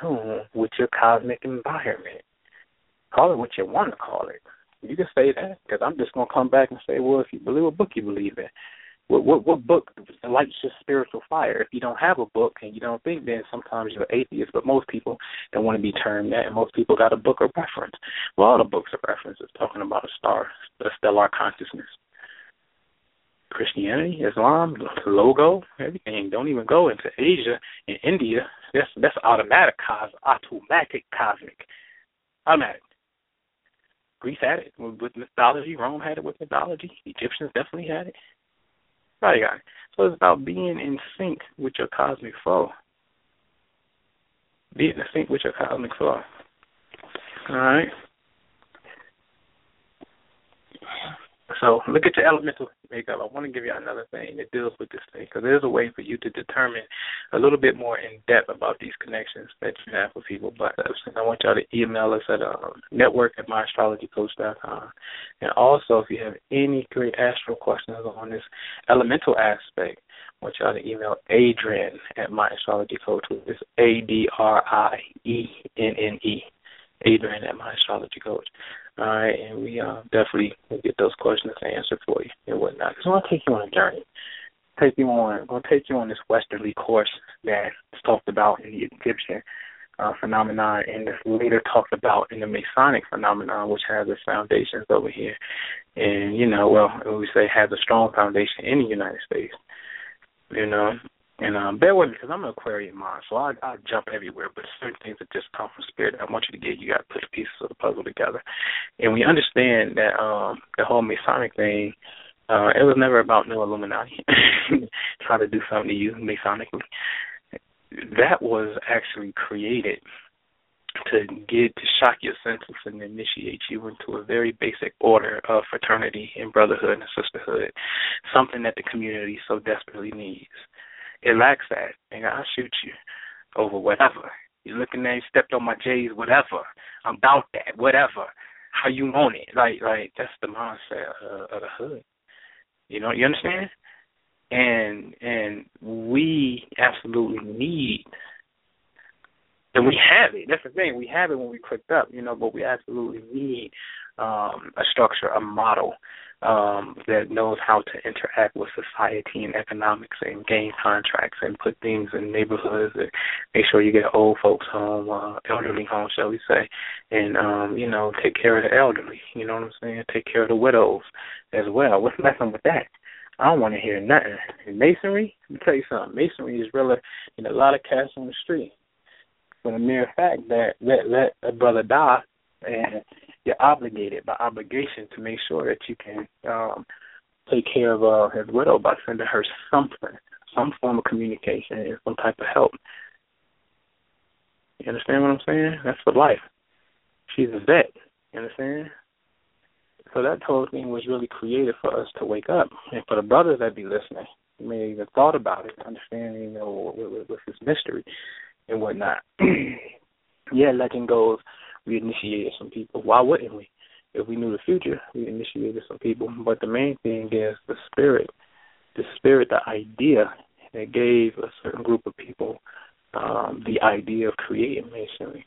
tune with your cosmic environment. Call it what you want to call it. You can say that because I'm just gonna come back and say, well, if you believe what book you believe in, what what what book lights your spiritual fire? If you don't have a book and you don't think, then sometimes you're atheist. But most people don't want to be termed that. And most people got a book of reference. Well, all the books of reference is talking about a star, a stellar consciousness. Christianity, Islam, logo, everything. Don't even go into Asia and India. That's that's automatic cos automatic cosmic. Automatic. Greece had it with mythology. Rome had it with mythology. Egyptians definitely had it. Got it. So it's about being in sync with your cosmic flow. Being in sync with your cosmic flow. All right. So look at your elemental makeup. I want to give you another thing that deals with this thing because there's a way for you to determine a little bit more in depth about these connections that you have with people. But I want y'all to email us at um, network at myastrologycoach.com. And also, if you have any great astral questions on this elemental aspect, I want y'all to email Adrienne at myastrologycoach. It's A D R I E N N E. Adrienne at myastrologycoach. All right, and we uh, definitely will get those questions answered for you and whatnot. Because I want to take you on a journey. Take you on, to take you on this westerly course that's talked about in the Egyptian uh, phenomenon, and it's later talked about in the Masonic phenomenon, which has its foundations over here. And you know, well, we say has a strong foundation in the United States. You know, and um, bear with me because I'm an Aquarian mind, so I I jump everywhere. But certain things that just come from spirit, I want you to get. You got to put the pieces of the puzzle together, and we understand that um the whole Masonic thing. Uh, it was never about no Illuminati trying to do something to you Masonically. That was actually created to get to shock your senses and initiate you into a very basic order of fraternity and brotherhood and sisterhood, something that the community so desperately needs. It lacks that. And I'll shoot you over whatever. You're looking at you stepped on my J's, whatever. I'm about that, whatever. How you want it. Like like that's the mindset of, of the hood. You know, you understand? And and we absolutely need and we have it. That's the thing. We have it when we clicked up, you know, but we absolutely need um, a structure, a model um, that knows how to interact with society and economics and gain contracts and put things in neighborhoods and make sure you get old folks home, uh, elderly home, shall we say, and um, you know, take care of the elderly. You know what I'm saying? Take care of the widows as well. What's messing with that? I don't want to hear nothing. In masonry, let me tell you something. Masonry is really, know, a lot of cats on the street. For the mere fact that let let a brother die and you're obligated by obligation to make sure that you can um, take care of uh, his widow by sending her something, some form of communication and some type of help. You understand what I'm saying? That's for life. She's a vet. You understand? So that whole thing was really created for us to wake up, and for the brothers that be listening, you may even thought about it, understanding, you know, with, with, with this mystery and whatnot. yeah, legend goes we initiated some people. Why wouldn't we? If we knew the future, we initiated some people. But the main thing is the spirit, the spirit, the idea that gave a certain group of people um, the idea of creating masonry.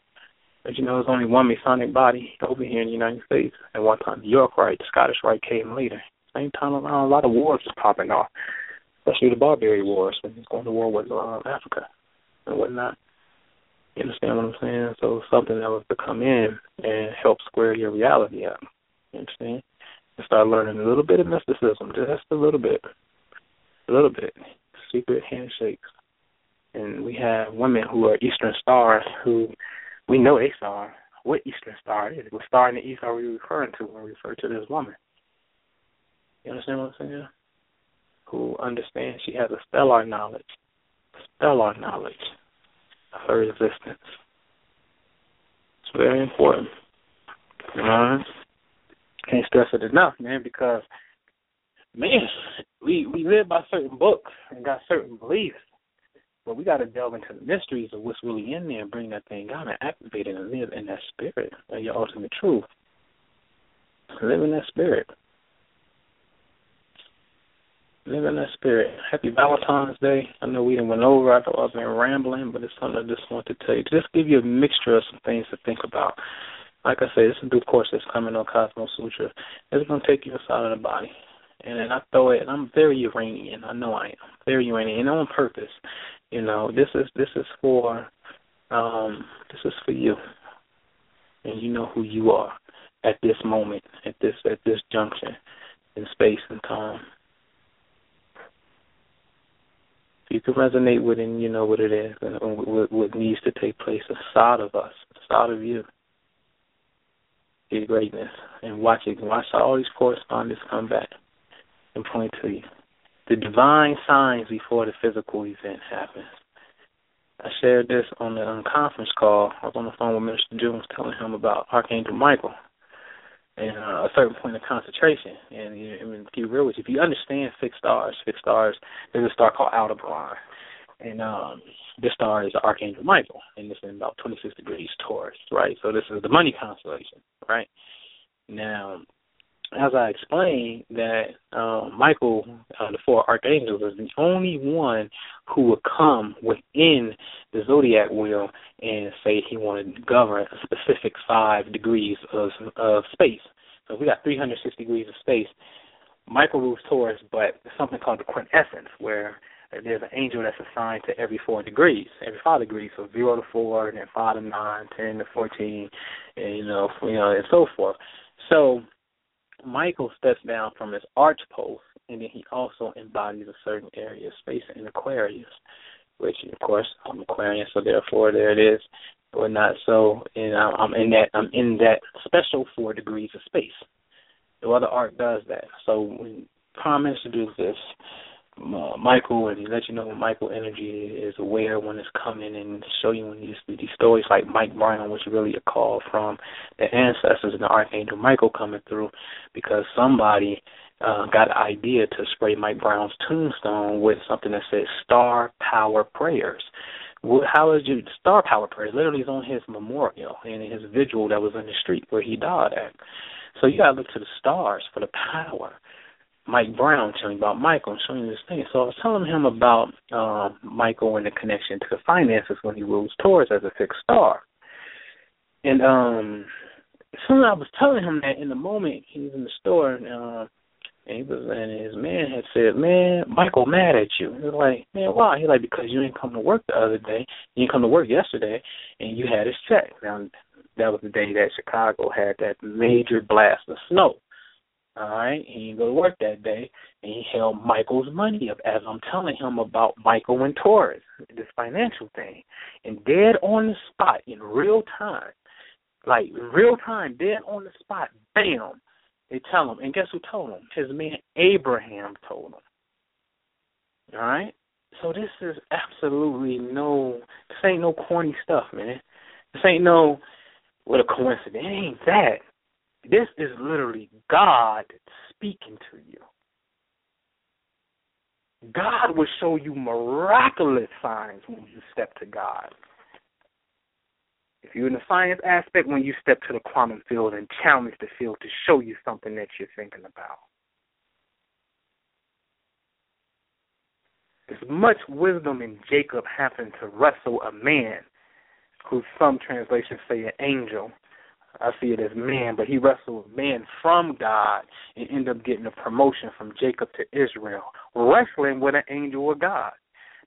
But you know, there's only one Masonic body over here in the United States. At one time, the York Rite, the Scottish Rite came later. Same time around, a lot of wars was popping off, especially the Barbary Wars when he's going to war with uh, Africa and whatnot. You understand what I'm saying? So something that was to come in and help square your reality up. You understand? And start learning a little bit of mysticism, just a little bit, a little bit, secret handshakes. And we have women who are Eastern stars who we know they star. What Eastern star is? What star in the East are we referring to when we refer to this woman? You understand what I'm saying? Who understands she has a stellar knowledge, stellar knowledge her existence. It's very important. Alright? Can't stress it enough, man, because man, we we live by certain books and got certain beliefs. But we gotta delve into the mysteries of what's really in there and bring that thing out and activate it and live in that spirit of your ultimate truth. Live in that spirit. Live in that spirit. Happy Valentine's Day. I know we didn't went over. I thought I've been rambling, but it's something I just want to tell you. Just give you a mixture of some things to think about. Like I this is a new course that's coming on Cosmos Sutra. It's going to take you inside of the body. And then I throw it, and I'm very Uranian. I know I am. Very Uranian, and on purpose. You know, this is this is for um this is for you. And you know who you are at this moment, at this at this junction in space and time. You can resonate with and you know what it is and what, what needs to take place inside of us, inside of you. Your greatness. And watch it. Watch all these correspondents come back and point to you. The divine signs before the physical event happens. I shared this on the um, conference call. I was on the phone with Minister Jones telling him about Archangel Michael. And uh, a certain point of concentration. And you know, I mean, to real with you, if you understand fixed stars, fixed stars, there's a star called Aldebaran, and um, this star is the Archangel Michael, and it's in about 26 degrees Taurus, right? So this is the money constellation, right? Now, as I explained, that uh, Michael, uh, the four archangels, is the only one who would come within the zodiac wheel and say he wanted to govern a specific five degrees of of space. So we got 360 degrees of space. Michael rules Taurus, but something called the quintessence, where there's an angel that's assigned to every four degrees, every five degrees, so zero to four, and then five to nine, ten to fourteen, and you know, you know, and so forth. So Michael steps down from his arch post, and then he also embodies a certain area of space in Aquarius, which, of course, I'm Aquarius, so therefore there it is, or not so. And I'm in that I'm in that special four degrees of space. No other arc does that. So when Prime do this, uh, Michael and he let you know Michael energy is aware when it's coming and show you when these these stories like Mike Brown, which really a call from the ancestors and the Archangel Michael coming through because somebody uh, got an idea to spray Mike Brown's tombstone with something that says Star Power Prayers. How is your Star Power Prayers? Literally is on his memorial and his vigil that was in the street where he died at. So you gotta look to the stars for the power. Mike Brown telling me about Michael and showing me this thing. So I was telling him about um, Michael and the connection to the finances when he rules Taurus as a fixed star. And um as soon as I was telling him that in the moment he was in the store and uh and he was and his man had said, Man, Michael mad at you. He was like, Man, why? He like, Because you didn't come to work the other day, you didn't come to work yesterday and you had his check. Now that was the day that Chicago had that major blast of snow. All right, he didn't go to work that day, and he held Michael's money up as I'm telling him about Michael and Taurus, this financial thing, and dead on the spot in real time, like real time, dead on the spot, bam, they tell him, and guess who told him? His man Abraham told him. All right, so this is absolutely no, this ain't no corny stuff, man. This ain't no what a coincidence. It ain't that. This is literally God speaking to you. God will show you miraculous signs when you step to God. If you're in the science aspect, when you step to the quantum field and challenge the field to show you something that you're thinking about. As much wisdom in Jacob having to wrestle a man, who some translations say an angel, I see it as man, but he wrestled with man from God and ended up getting a promotion from Jacob to Israel, wrestling with an angel of God.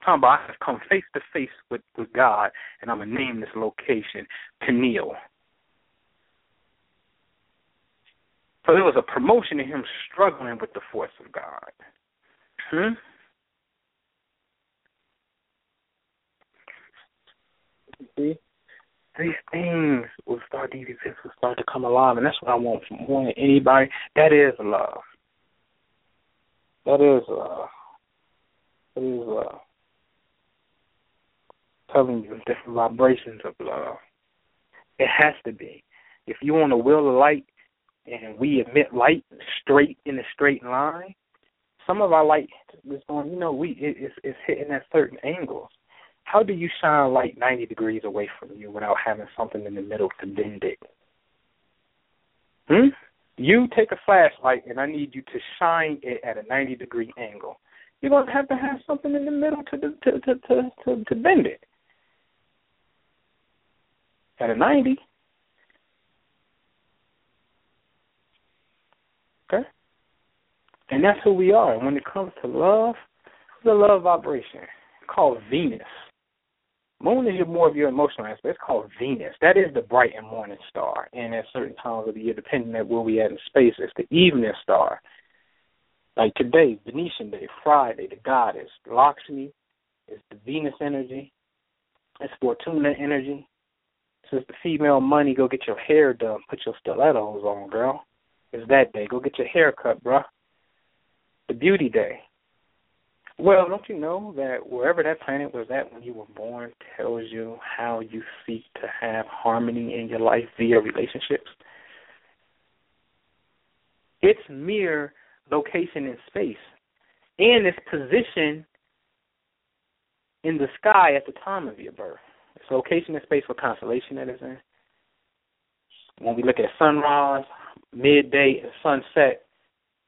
talking about I have come face to face with, with God, and I'm gonna name this location Peniel. So there was a promotion in him struggling with the force of God. Hmm? See? These things will start these events will start to come alive and that's what I want from more than anybody. That is love. That is love. That is love. Telling you different vibrations of love. It has to be. If you want to will of light and we emit light straight in a straight line, some of our light is going you know, we it, it's it's hitting at certain angles how do you shine light 90 degrees away from you without having something in the middle to bend it? Hmm? You take a flashlight and I need you to shine it at a 90 degree angle. You're going to have to have something in the middle to to to to to, to bend it. At a 90. Okay? And that's who we are. When it comes to love, the love vibration called Venus. Moon is your more of your emotional aspect. It's called Venus. That is the bright and morning star. And at certain times of the year, depending on where we at in space, it's the evening star. Like today, Venetian Day, Friday, the goddess. Lakshmi is the Venus energy. It's Fortuna energy. So it's the female money. Go get your hair done. Put your stilettos on, girl. It's that day. Go get your hair cut, bruh. The beauty day. Well, don't you know that wherever that planet was at when you were born tells you how you seek to have harmony in your life via relationships? its mere location in space and its position in the sky at the time of your birth. Its location in space, what constellation that is in. When we look at sunrise, midday, and sunset,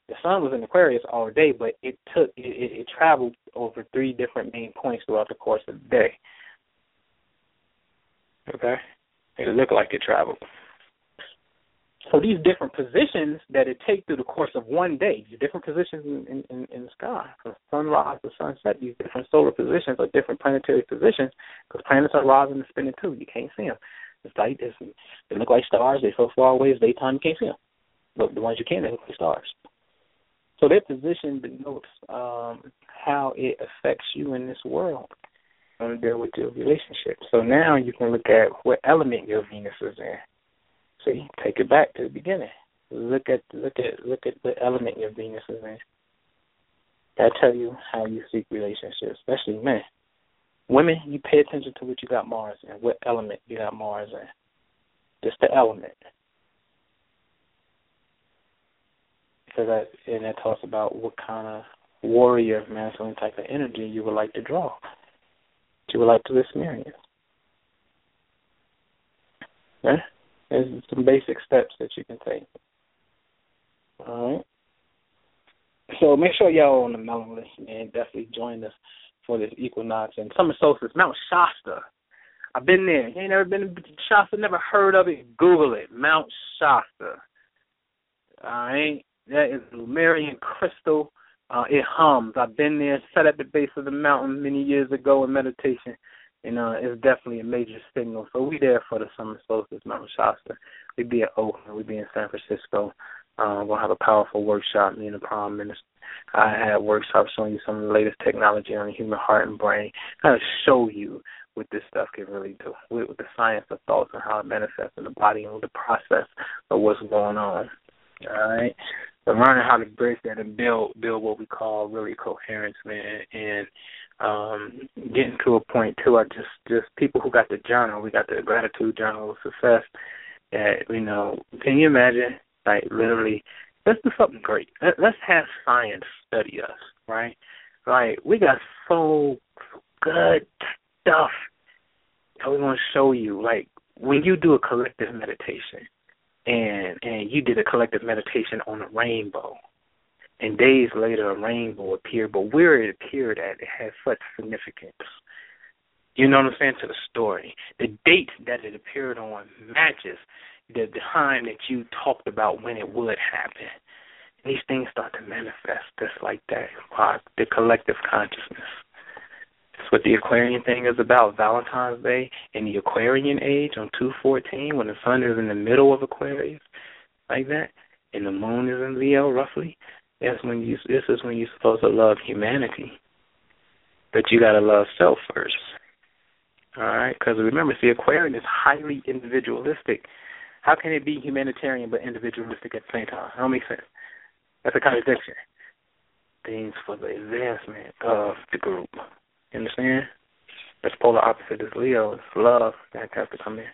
the sun was in Aquarius all day, but it took it, it, it traveled over three different main points throughout the course of the day. Okay, it looked like it traveled. So these different positions that it takes through the course of one day, these different positions in, in, in the sky, from sunrise to sunset, these different solar positions are different planetary positions because planets are rising and spinning too. You can't see them. It's like it's, they look like stars. They're so far away. It's daytime. You can't see them. But the ones you can, they look like stars. So their position denotes um, how it affects you in this world on you deal with your relationship. So now you can look at what element your Venus is in. See, take it back to the beginning. Look at look at look at the element your Venus is in. That tell you how you seek relationships, especially men. Women, you pay attention to what you got Mars in, what element you got Mars in. Just the element. That and that talks about what kind of warrior masculine type of energy you would like to draw. You would like to experience. Okay? There's some basic steps that you can take. All right. So make sure y'all on the mailing list and definitely join us for this equinox and summer solstice, Mount Shasta. I've been there. You ain't never been to Shasta, never heard of it. Google it. Mount Shasta. All right. That is Lemurian crystal. Uh, it hums. I've been there, sat at the base of the mountain many years ago in meditation and uh, it's definitely a major signal. So we there for the summer solstice, Mount Shasta. We be at Oakland, we be in San Francisco. Um, we'll have a powerful workshop. Me and the Prime Minister. I had workshops showing you some of the latest technology on the human heart and brain. Kind of show you what this stuff can really do with, with the science of thoughts and how it manifests in the body and the process of what's going on. All right. So learning how to bridge that and build build what we call really coherence, man, and um getting to a point too. I just just people who got the journal, we got the gratitude journal of success. That you know, can you imagine? Like literally, let's do something great. Let, let's have science study us, right? Like we got so good stuff that we want to show you. Like when you do a collective meditation, and and you did a collective meditation on a rainbow, and days later a rainbow appeared, but where it appeared at it had such significance. You know what I'm saying to the story. The date that it appeared on matches the time that you talked about when it would happen. And these things start to manifest just like that the collective consciousness. That's what the Aquarian thing is about. Valentine's Day in the Aquarian age on two fourteen, when the sun is in the middle of Aquarius, like that, and the moon is in Leo roughly. That's when you. This is when you're supposed to love humanity, but you gotta love self first. All right, because remember, see, Aquarian is highly individualistic. How can it be humanitarian but individualistic at the same time? That don't make sense. That's a contradiction. Things for the advancement of the group. You understand? That's polar opposite is Leo. It's love that has to come in.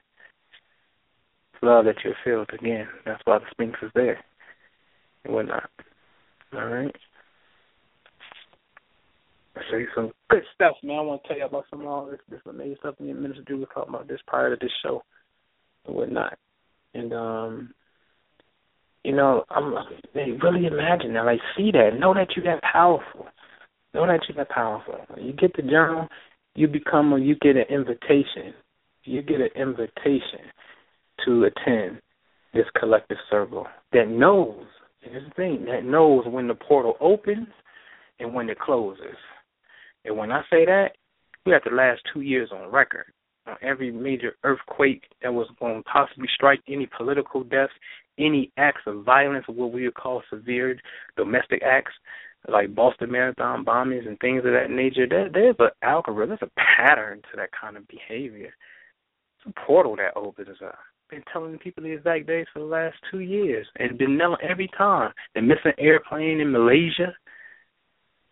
It's love that you feel again. That's why the Sphinx is there and whatnot. All right. I show you some good stuff, man. I want to tell you about some of all this, this amazing stuff me and Minister Drew was talking about this prior to this show and whatnot. And um you know, I'm they really imagine that, like see that, know that you that powerful. Know that you that powerful. You get the journal, you become you get an invitation. You get an invitation to attend this collective circle that knows the thing that knows when the portal opens and when it closes. And when I say that, we have the last two years on record every major earthquake that was going to possibly strike any political deaths, any acts of violence, what we would call severe domestic acts, like Boston Marathon bombings and things of that nature. There, there's an algorithm, there's a pattern to that kind of behavior. It's a portal that opens up been telling people the exact days for the last two years, and been knowing every time. The missing airplane in Malaysia.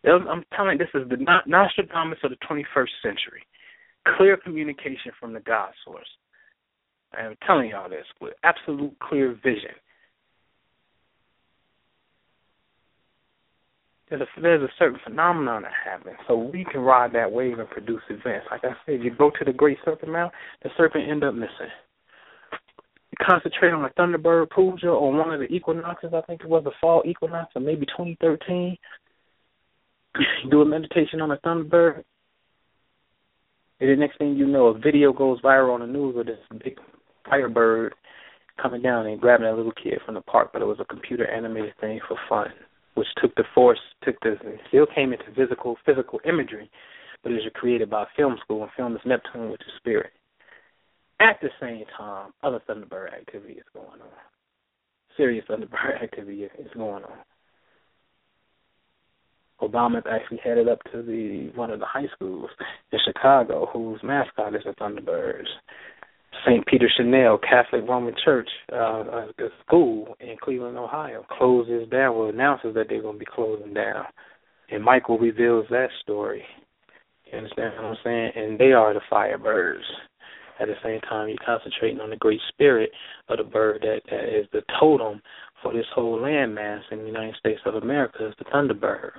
I'm telling you, this is the Nostradamus of the 21st century. Clear communication from the God source. I am telling y'all this with absolute clear vision. There's a, there's a certain phenomenon that happens. So we can ride that wave and produce events. Like I said, you go to the Great Serpent Mound, the serpent end up missing. You concentrate on the Thunderbird Puja or one of the equinoxes, I think it was the fall equinox or maybe 2013. You do a meditation on the Thunderbird, and the next thing you know, a video goes viral on the news of this big firebird coming down and grabbing that little kid from the park, but it was a computer animated thing for fun, which took the force, took the still came into physical physical imagery, but it was created by film school, and film is Neptune, which is spirit. At the same time, other Thunderbird activity is going on. Serious Thunderbird activity is going on. Obama actually headed up to the one of the high schools in Chicago, whose mascot is the Thunderbirds. St. Peter Chanel Catholic Roman Church, uh, a school in Cleveland, Ohio, closes down, well, announces that they're going to be closing down. And Michael reveals that story. You understand what I'm saying? And they are the Firebirds. At the same time, you're concentrating on the great spirit of the bird that, that is the totem for this whole landmass in the United States of America is the Thunderbird.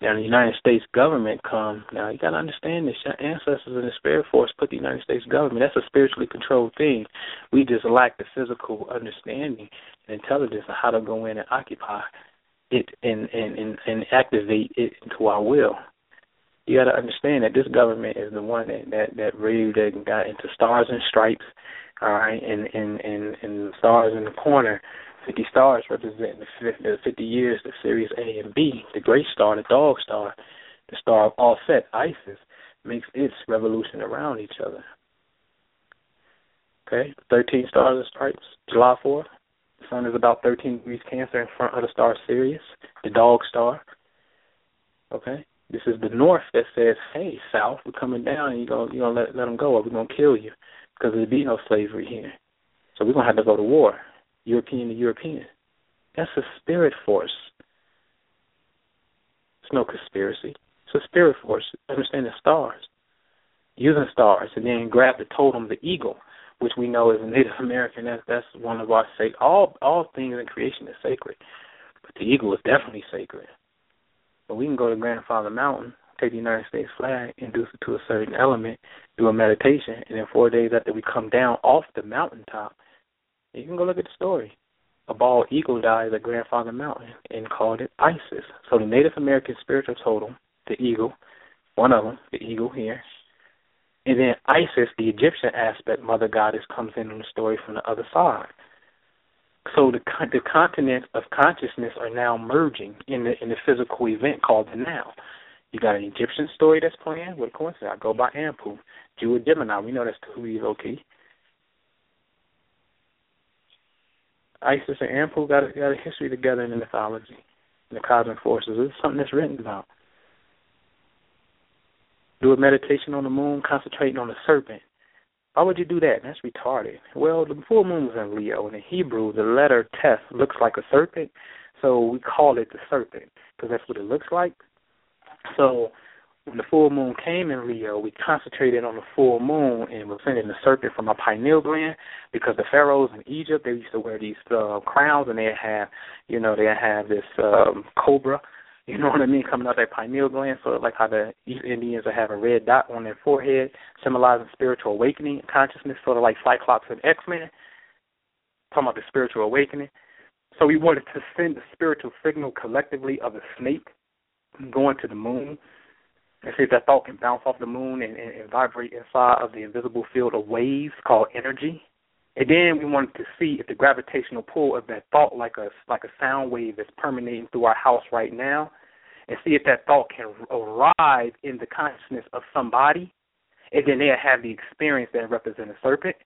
Now the United States government come. Now you got to understand this. Your ancestors in the spirit force put the United States government. That's a spiritually controlled thing. We just lack the physical understanding and intelligence of how to go in and occupy it and and and, and activate it into our will. You got to understand that this government is the one that that that really that got into stars and stripes, all right, and and and and stars in the corner 50 stars representing the 50 years of Sirius A and B. The Great Star, the Dog Star, the star of all set, Isis, makes its revolution around each other. Okay, 13 stars and stripes, July 4th. The sun is about 13 degrees Cancer in front of the star Sirius, the Dog Star. Okay, this is the North that says, "Hey, South, we're coming down, and you gonna you gonna let let them go, or we're gonna kill you, because there'll be no slavery here. So we're gonna have to go to war." European to European. That's a spirit force. It's no conspiracy. It's a spirit force. Understand the stars. Using stars and then grab the totem, the eagle, which we know is a Native American. That's that's one of our sacred. All all things in creation is sacred, but the eagle is definitely sacred. But we can go to Grandfather Mountain, take the United States flag, induce it to a certain element, do a meditation, and then four days after we come down off the mountaintop, you can go look at the story. A bald eagle died at Grandfather Mountain and called it Isis. So the Native American spiritual totem, the eagle, one of them, the eagle here, and then Isis, the Egyptian aspect, Mother Goddess, comes in on the story from the other side. So the the continents of consciousness are now merging in the in the physical event called the now. You got an Egyptian story that's playing. What a coincidence! I go by Anpu, Jew Gemini. We know that's Tahuti Loki. Isis and Anpu got a, got a history together in the mythology, in the cosmic forces. Is something that's written about. Do a meditation on the moon, concentrating on the serpent. Why would you do that? That's retarded. Well, the full moon was in Leo, and in Hebrew, the letter Teth looks like a serpent, so we call it the serpent because that's what it looks like. So when the full moon came in Leo, we concentrated on the full moon and was sending the serpent from our pineal gland because the pharaohs in Egypt they used to wear these uh, crowns and they have, you know, they have this um, cobra, you know what I mean, coming out their pineal gland, sort of like how the East Indians would have a red dot on their forehead, symbolizing spiritual awakening, consciousness, sort of like Cyclops and X Men. Talking about the spiritual awakening. So we wanted to send the spiritual signal collectively of the snake going to the moon and see if that thought can bounce off the moon and, and, and vibrate inside of the invisible field of waves called energy. And then we wanted to see if the gravitational pull of that thought, like a like a sound wave that's permeating through our house right now, and see if that thought can arrive in the consciousness of somebody, and then they'll have the experience that represents a serpent.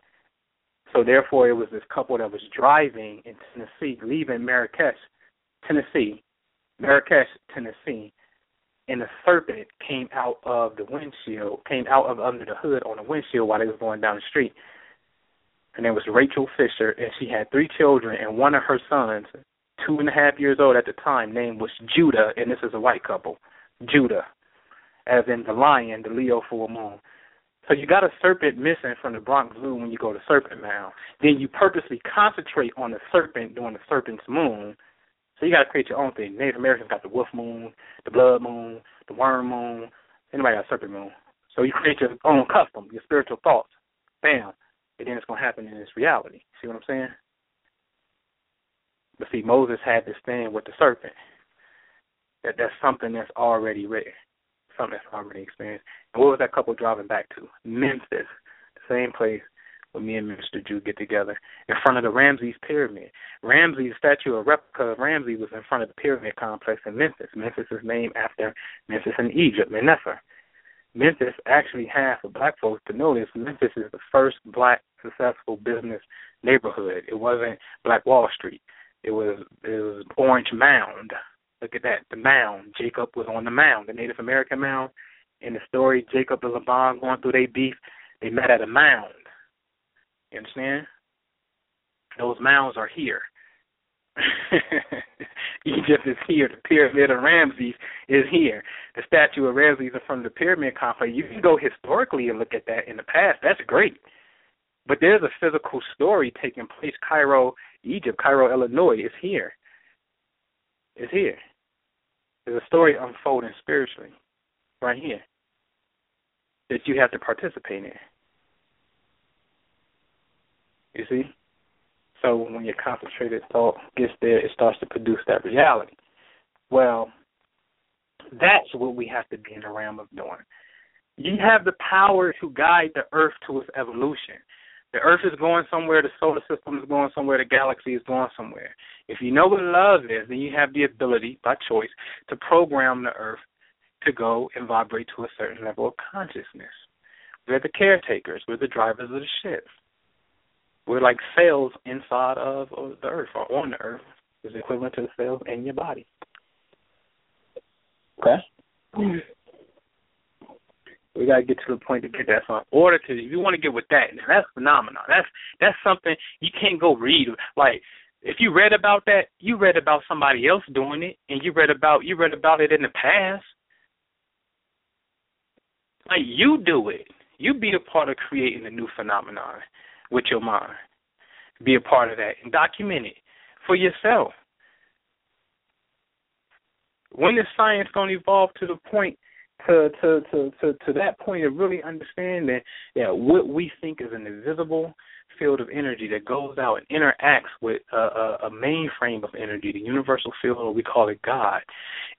So therefore, it was this couple that was driving in Tennessee, leaving Marrakesh, Tennessee, Marrakesh, Tennessee, and the serpent came out of the windshield, came out of under the hood on the windshield while they was going down the street. Her name was Rachel Fisher, and she had three children, and one of her sons, two and a half years old at the time, name was Judah, and this is a white couple, Judah, as in the lion, the Leo full moon. So you got a serpent missing from the Bronx Zoo when you go to Serpent Mound. Then you purposely concentrate on the serpent during the serpent's moon So you got to create your own thing. Native Americans got the wolf moon, the blood moon, the worm moon. Anybody got a serpent moon. So you create your own custom, your spiritual thoughts. Bam. And then it's to happen in this reality. See what I'm saying? But see, Moses had this thing with the serpent. That that's something that's already written, something that's already experienced. And what was that couple driving back to? Memphis, the same place where me and Mr. Jew get together, in front of the Ramses pyramid. Ramses, statue, a replica of Ramses, was in front of the pyramid complex in Memphis. Memphis is named after Memphis in Egypt, Mennefer. Memphis actually has, for black folks to know this, Memphis is the first black successful business neighborhood. It wasn't Black Wall Street. It was it was Orange Mound. Look at that, the mound. Jacob was on the mound, the Native American mound. In the story, Jacob and Laban going through their beef, they met at a mound. You understand? Those mounds are here. Egypt is here. The pyramid of Ramses is here. The statue of Ramses is from the pyramid complex. You can go historically and look at that in the past. That's great. But there's a physical story taking place. Cairo, Egypt, Cairo, Illinois is here. It's here. There's a story unfolding spiritually right here that you have to participate in. You see? So when your concentrated thought gets there, it starts to produce that reality. Well, that's what we have to be in the realm of doing. You have the power to guide the earth to its evolution. The earth is going somewhere, the solar system is going somewhere, the galaxy is going somewhere. If you know what love is, then you have the ability, by choice, to program the earth to go and vibrate to a certain level of consciousness. We're the caretakers, we're the drivers of the ship. We're like cells inside of, the earth or on the earth is equivalent to the cells in your body. Okay? We gotta get to the point to get that. In order to if you want to get with that, Now that's phenomenal. That's that's something you can't go read. Like if you read about that, you read about somebody else doing it and you read about you read about it in the past. Like you do it. You be a part of creating a new phenomenon with your mind. Be a part of that and document it for yourself. When is science going to evolve to the point to to to to, to that point of really understanding that what we think is an invisible field of energy that goes out and interacts with a, a, a mainframe of energy, the universal field, or we call it God,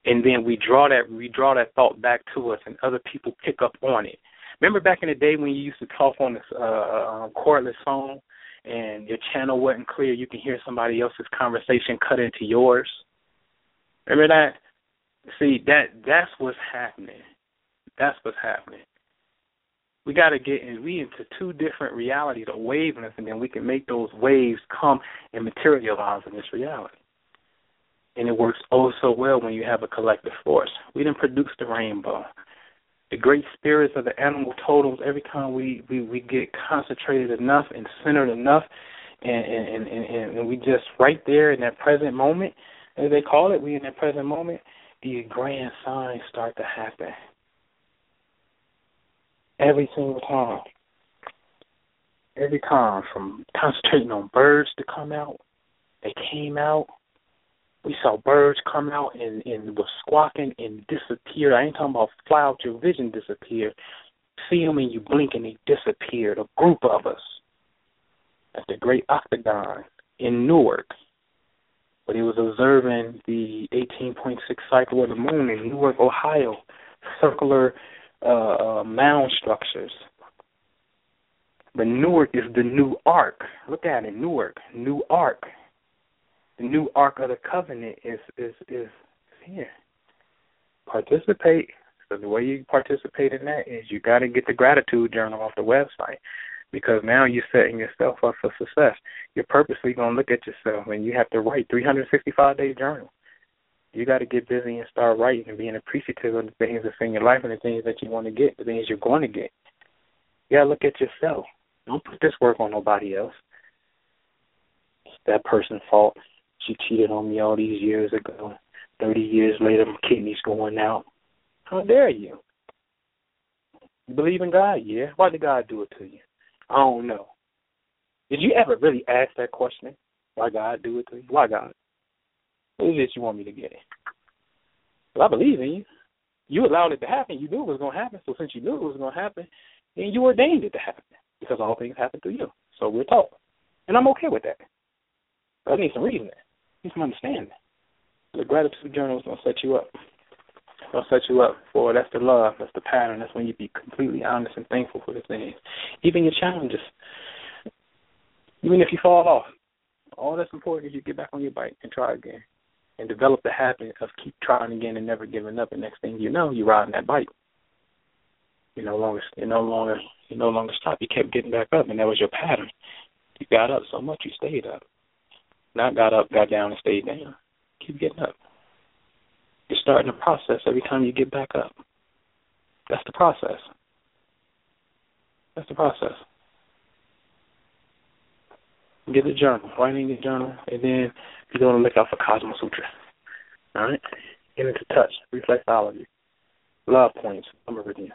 and then we draw that we draw that thought back to us, and other people pick up on it. Remember back in the day when you used to talk on this uh, uh, cordless phone, and your channel wasn't clear, you can hear somebody else's conversation cut into yours. Remember that? See that that's what's happening. That's what's happening. We got to get in. We into two different realities of wavelengths, and then we can make those waves come and materialize in this reality. And it works oh so well when you have a collective force. We didn't produce the rainbow. The great spirits of the animal totems. Every time we we we get concentrated enough and centered enough, and and and, and we just right there in that present moment, as they call it, we in that present moment. These grand signs start to happen every single time. Every time, from concentrating on birds to come out, they came out. We saw birds come out and, and was squawking and disappeared. I ain't talking about fly out your vision disappeared. See them and you blink and they disappeared. A group of us at the Great Octagon in Newark. But he was observing the 18.6 cycle of the moon in Newark, Ohio. Circular uh, uh, mound structures. But Newark is the new ark. Look at it, Newark, new ark. The new ark of the covenant is is is here. Participate. So the way you participate in that is you got to get the gratitude journal off the website because now you're setting yourself up for success. You're purposely going to look at yourself and you have to write 365 day journal you got to get busy and start writing and being appreciative of the things that's in your life and the things that you want to get, the things you're going to get. You got to look at yourself. Don't put this work on nobody else. It's that person's fault. She cheated on me all these years ago. Thirty years later, my kidneys going out. How dare you? You believe in God? Yeah. Why did God do it to you? I don't know. Did you ever really ask that question? Why God do it to you? Why God? What is it you want me to get? Well, I believe in you. You allowed it to happen. You knew it was going to happen. So since you knew it was going to happen, then you ordained it to happen because all things happen through you. So we're taught. And I'm okay with that. But I need some reasoning. Need some understanding. The gratitude journal is to set you up. It's to set you up for that's the love, that's the pattern. That's when you be completely honest and thankful for the things. Even your challenges. Even if you fall off, all that's important is you get back on your bike and try again and develop the habit of keep trying again and never giving up. And next thing you know, you're riding that bike. You no longer, you no longer, you no longer stop. You kept getting back up, and that was your pattern. You got up so much, you stayed up. Not got up, got down, and stayed down. Keep getting up. You're starting the process every time you get back up. That's the process. That's the process. Get a journal, write in journal, and then you're going to look out for Cosmo Sutra. All right? Get into touch, reflexology, love points, meridians,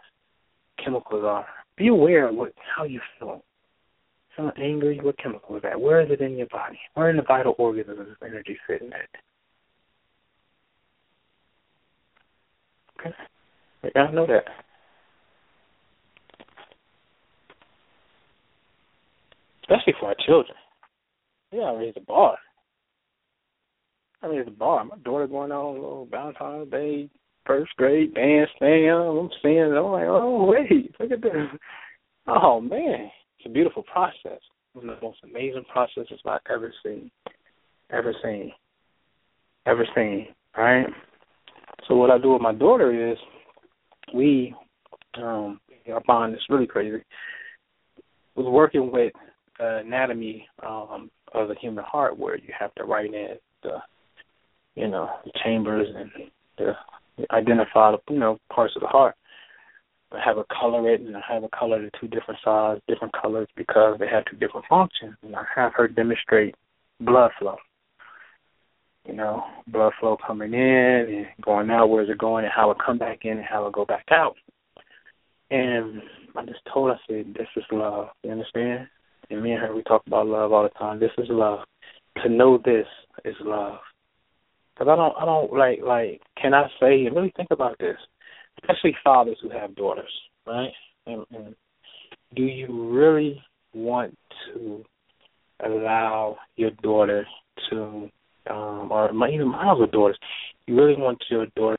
chemicals are. Be aware of what how you feel. Angry, what chemical is that? Where is it in your body? Where in the vital organs is energy sitting at? Okay. You gotta know that. Especially for our children. Yeah, raise the bar. I mean, it's a bar. My daughter going on a little Valentine's Day first grade dance thing. I'm seeing it. I'm like, oh wait, look at this. Oh man, it's a beautiful process. One of the most amazing processes I've ever seen, ever seen, ever seen. Right. So what I do with my daughter is, we, um, our bond is really crazy. Was working with uh, anatomy um, of the human heart, where you have to write in the you know, the chambers and the identify the you know parts of the heart. Have a color it and I have a color the two different sides, different colors because they have two different functions. And I have her demonstrate blood flow. You know, blood flow coming in and going out, where's it going and how it come back in and how it go back out. And I just told her, I said, This is love. You understand? And me and her we talk about love all the time. This is love. To know this is love. Because I don't, I don't like, like, can I say and really think about this, especially fathers who have daughters, right? And, and do you really want to allow your daughter to, um, or even my other daughters, you really want your daughter